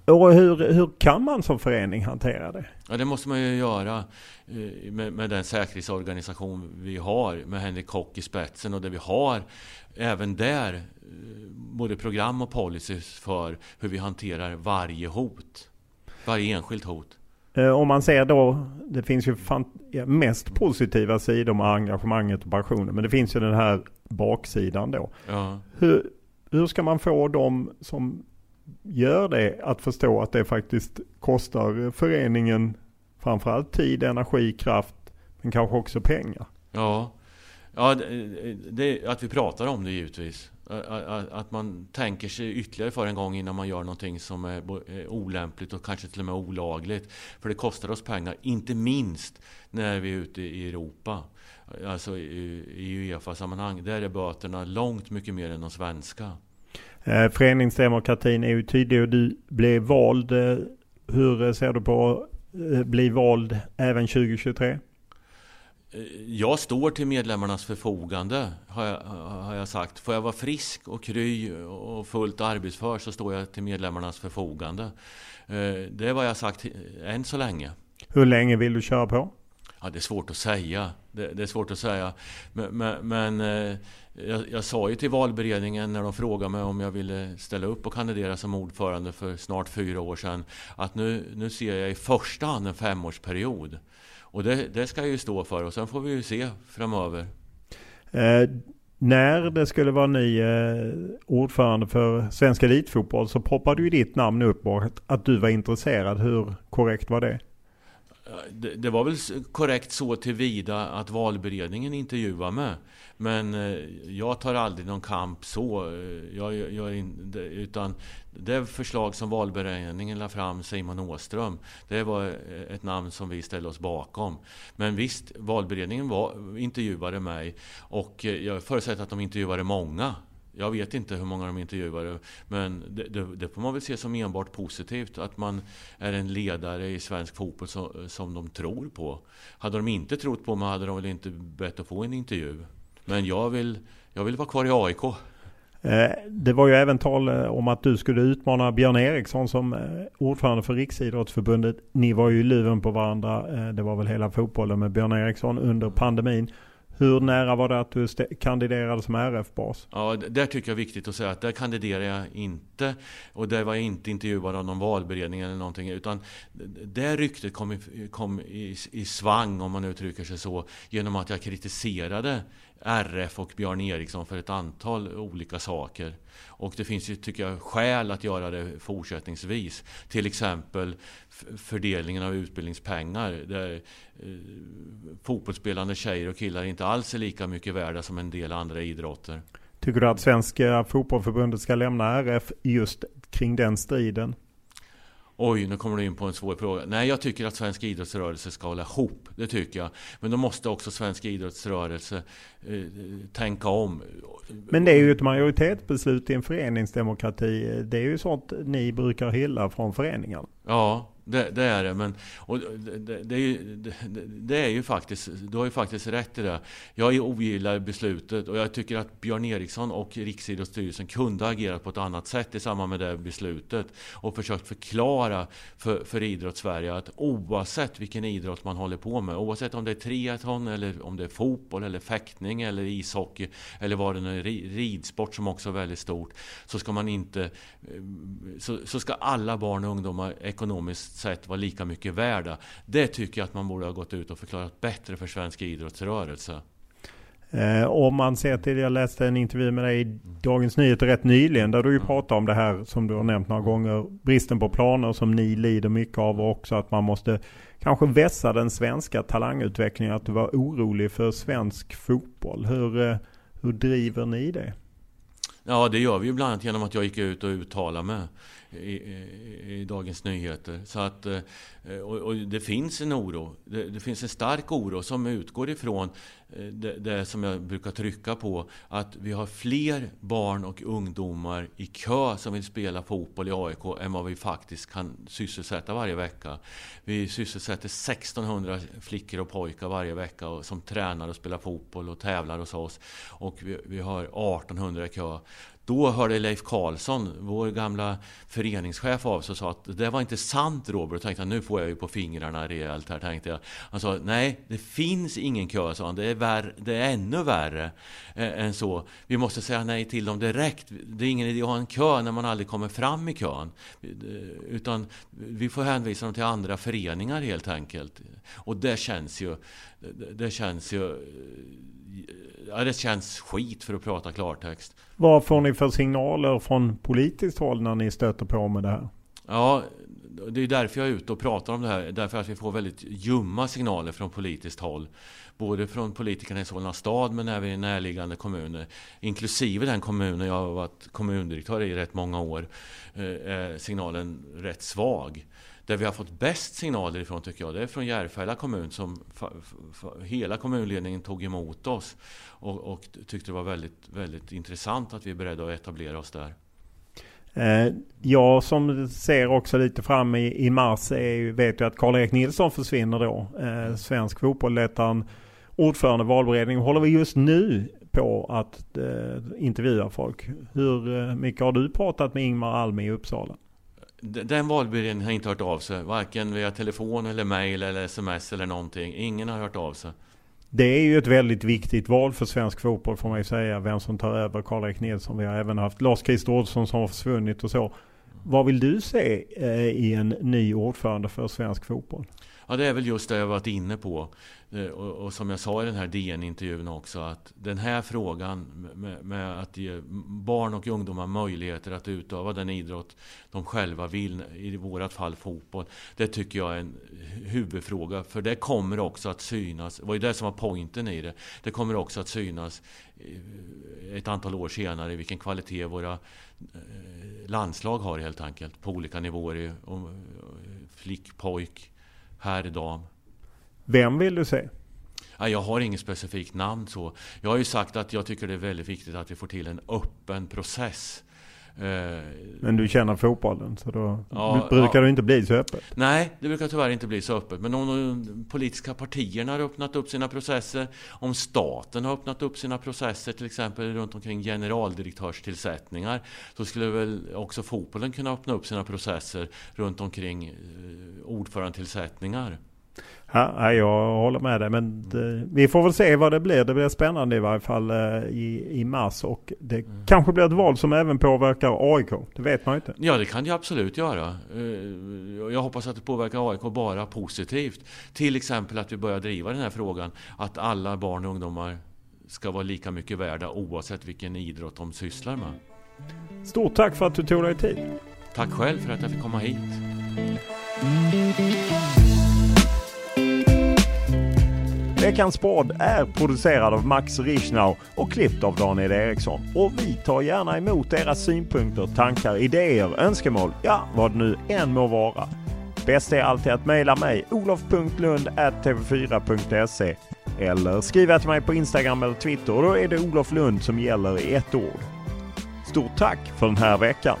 Och hur, hur kan man som förening hantera det? Ja, det måste man ju göra eh, med, med den säkerhetsorganisation vi har med Henrik Kock i spetsen och där vi har även där eh, både program och policies för hur vi hanterar varje hot. Varje enskilt hot. Eh, om man ser då, det finns ju mest positiva sidor med engagemanget och passionen. Men det finns ju den här baksidan då. Ja. Hur, hur ska man få dem som gör det att förstå att det faktiskt kostar föreningen framförallt tid, energi, kraft men kanske också pengar? Ja, ja det, det, att vi pratar om det givetvis. Att man tänker sig ytterligare för en gång innan man gör någonting som är eh, olämpligt och kanske till och med olagligt. För det kostar oss pengar, inte minst när vi är ute i Europa. Alltså i Uefa-sammanhang. Där är böterna långt mycket mer än de svenska. Eh, föreningsdemokratin är ju tydlig och du blev vald. Eh, hur ser du på att bli vald även 2023? Jag står till medlemmarnas förfogande, har jag, har jag sagt. Får jag vara frisk och kry och fullt arbetsför så står jag till medlemmarnas förfogande. Det är vad jag sagt än så länge. Hur länge vill du köra på? Ja, det är svårt att säga. Det, det är svårt att säga. Men, men, men jag, jag, sa ju till valberedningen när de frågade mig om jag ville ställa upp och kandidera som ordförande för snart fyra år sedan. Att nu, nu ser jag i första hand en femårsperiod. Och det, det ska jag ju stå för och sen får vi ju se framöver. Eh, när det skulle vara ny eh, ordförande för Svensk Elitfotboll så poppade ju ditt namn upp och att, att du var intresserad. Hur korrekt var det? Det, det, var väl korrekt så tillvida att valberedningen intervjuade mig. Men eh, jag tar aldrig någon kamp så. Eh, jag, jag, utan det förslag som valberedningen la fram, Simon Åström, det var eh, ett namn som vi ställde oss bakom. Men visst, valberedningen var, intervjuade mig och eh, jag förutsätter att de intervjuade många. Jag vet inte hur många de intervjuade, men det, det, det, får man väl se som enbart positivt. Att man är en ledare i svensk fotboll som, som de tror på. Hade de inte trott på mig hade de väl inte bett att få en intervju. Men jag vill, jag vill vara kvar i AIK. Eh, det var ju även tal eh, om att du skulle utmana Björn Eriksson som eh, ordförande för Riksidrottsförbundet. Ni var ju i luven på varandra. Det var väl hela fotbollen med Björn Eriksson under pandemin. Hur nära var det att du kandiderade som RF-bas? Ja, där tycker jag är viktigt att säga att där kandiderade jag inte. Och där var jag inte intervjuad av någon valberedning eller någonting. Utan det ryktet kom, i, kom i, i svang, om man uttrycker sig så, genom att jag kritiserade RF och Björn Eriksson för ett antal olika saker. Och det finns ju, tycker jag, skäl att göra det fortsättningsvis. Till exempel fördelningen av utbildningspengar. Där eh, fotbollsspelande tjejer och killar inte alls är lika mycket värda som en del andra idrotter. Tycker du att Svenska fotbollförbundet ska lämna RF just kring den striden? Oj, nu kommer du in på en svår fråga. Nej, jag tycker att svensk idrottsrörelse ska hålla ihop. Det tycker jag. Men då måste också svensk idrottsrörelse eh, tänka om. Men det är ju ett majoritetsbeslut i en föreningsdemokrati. Det är ju sånt ni brukar hylla från föreningen. Ja, det, det, är det. Men, och det, det, är ju, det, är ju faktiskt, du har ju faktiskt rätt i det. Jag ogillar beslutet och jag tycker att Björn Eriksson och Riksidrottsstyrelsen kunde ha agerat på ett annat sätt i samband med det beslutet. Och försökt förklara för, för idrottssverige att oavsett vilken idrott man håller på med, oavsett om det är triathlon eller om det är fotboll eller fäktning eller ishockey eller vad det nu är, ridsport som också är väldigt stort, så ska man inte, eh, så, så ska alla barn och ungdomar ekonomiskt sett var lika mycket värda. Det tycker jag att man borde ha gått ut och förklarat bättre för svensk idrottsrörelse. Eh, om man ser till, jag läste en intervju med dig i Dagens Nyheter rätt nyligen där du ju pratar om det här som du har nämnt några gånger. Bristen på planer som ni lider mycket av och också att man måste kanske vässa den svenska talangutvecklingen. Att du var orolig för svensk fotboll. Hur, eh, hur driver ni det? Ja, det gör vi ju bland annat genom att jag gick ut och uttalade mig i, i, Dagens Nyheter. Så att, eh, och, och, det finns en oro. Det, det, finns en stark oro som utgår ifrån eh, det, det, som jag brukar trycka på. Att vi har fler barn och ungdomar i kö som vill spela fotboll i AIK än vad vi faktiskt kan sysselsätta varje vecka. Vi sysselsätter 1600 flickor och pojkar varje vecka som tränar och spelar fotboll och tävlar hos oss. Och vi, vi har 1800 i kö. Då hörde Leif Karlsson, vår gamla föreningschef av sig och sa att det var inte sant Robert. Och tänkte nu får jag ju på fingrarna rejält här tänkte jag. Han sa nej, det finns ingen kö, sa han. Det är, värre, det är ännu värre eh, än så. Vi måste säga nej till dem direkt. Det är ingen idé att ha en kö när man aldrig kommer fram i kön. Utan vi får hänvisa dem till andra föreningar helt enkelt. Och det känns ju, det känns ju ja, det känns skit för att prata klartext. Vad får ni för signaler från politiskt håll när ni stöter på med det här? Ja, det är därför jag är ute och pratar om det här. Därför att vi får väldigt ljumma signaler från politiskt håll. Både från politikerna i Solna stad men även i närliggande kommuner. Inklusive den kommunen jag har varit kommundirektör i rätt många år. Eh, signalen rätt svag. Där vi har fått bäst signaler ifrån tycker jag, det är från Järfälla kommun som hela kommunledningen tog emot oss och, och, tyckte det var väldigt, väldigt intressant att vi är beredda att etablera oss där. Eh, jag som ser också lite fram i, i mars är, vet ju att Karl-Erik Nilsson försvinner då. Eh, svensk fotboll letar ordförande valberedning. Håller vi just nu på att eh, intervjua folk. Hur eh, mycket har du pratat med Ingmar Almi i Uppsala? Den valberedningen har inte hört av sig, varken via telefon eller mail eller sms eller någonting. Ingen har hört av sig. Det är ju ett väldigt viktigt val för svensk fotboll får man ju säga. Vem som tar över Karl-Erik Nilsson. Vi har även haft Lars-Christer Olsson som har försvunnit och så. Vad vill du se eh, i en ny ordförande för svensk fotboll? Ja, det är väl just det jag varit inne på. Eh, och, och, som jag sa i den här DN-intervjun också att den här frågan med, med, att ge barn och ungdomar möjligheter att utöva den idrott de själva vill, i vårat fall fotboll, det tycker jag är en huvudfråga. För det kommer också att synas, det var ju det som var poängen i det, det kommer också att synas eh, ett antal år senare vilken kvalitet våra eh, landslag har helt enkelt på olika nivåer. Flick, pojk, herr, dam. Vem vill du se? Jag har inget specifikt namn så. Jag har ju sagt att jag tycker det är väldigt viktigt att vi får till en öppen process. Eh, men du känner fotbollen så då ja, brukar ja. det inte bli så öppet? Nej, det brukar tyvärr inte bli så öppet. Men om de politiska partierna har öppnat upp sina processer, om staten har öppnat upp sina processer, till exempel runt omkring generaldirektörstillsättningar, så skulle väl också fotbollen kunna öppna upp sina processer runt omkring eh, ordförandetillsättningar. Ja, jag håller med dig. Men det, vi får väl se vad det blir. Det blir spännande i varje fall eh, i, i mars. Och det mm. kanske blir ett val som även påverkar AIK. Det vet man inte. Ja, det kan det absolut göra. Eh, jag hoppas att det påverkar AIK bara positivt. Till exempel att vi börjar driva den här frågan. Att alla barn och ungdomar ska vara lika mycket värda oavsett vilken idrott de sysslar med. Stort tack för att du tog dig tid. Tack själv för att jag fick komma hit. Veckans podd är producerad av Max Richnau och klippt av Daniel Eriksson. Och vi tar gärna emot era synpunkter, tankar, idéer, önskemål, ja vad det nu än må vara. Bäst är alltid att mejla mig olof.lund.tv4.se eller skriva till mig på Instagram eller Twitter och då är det Olof Lund som gäller i ett ord. Stort tack för den här veckan!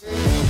Bye.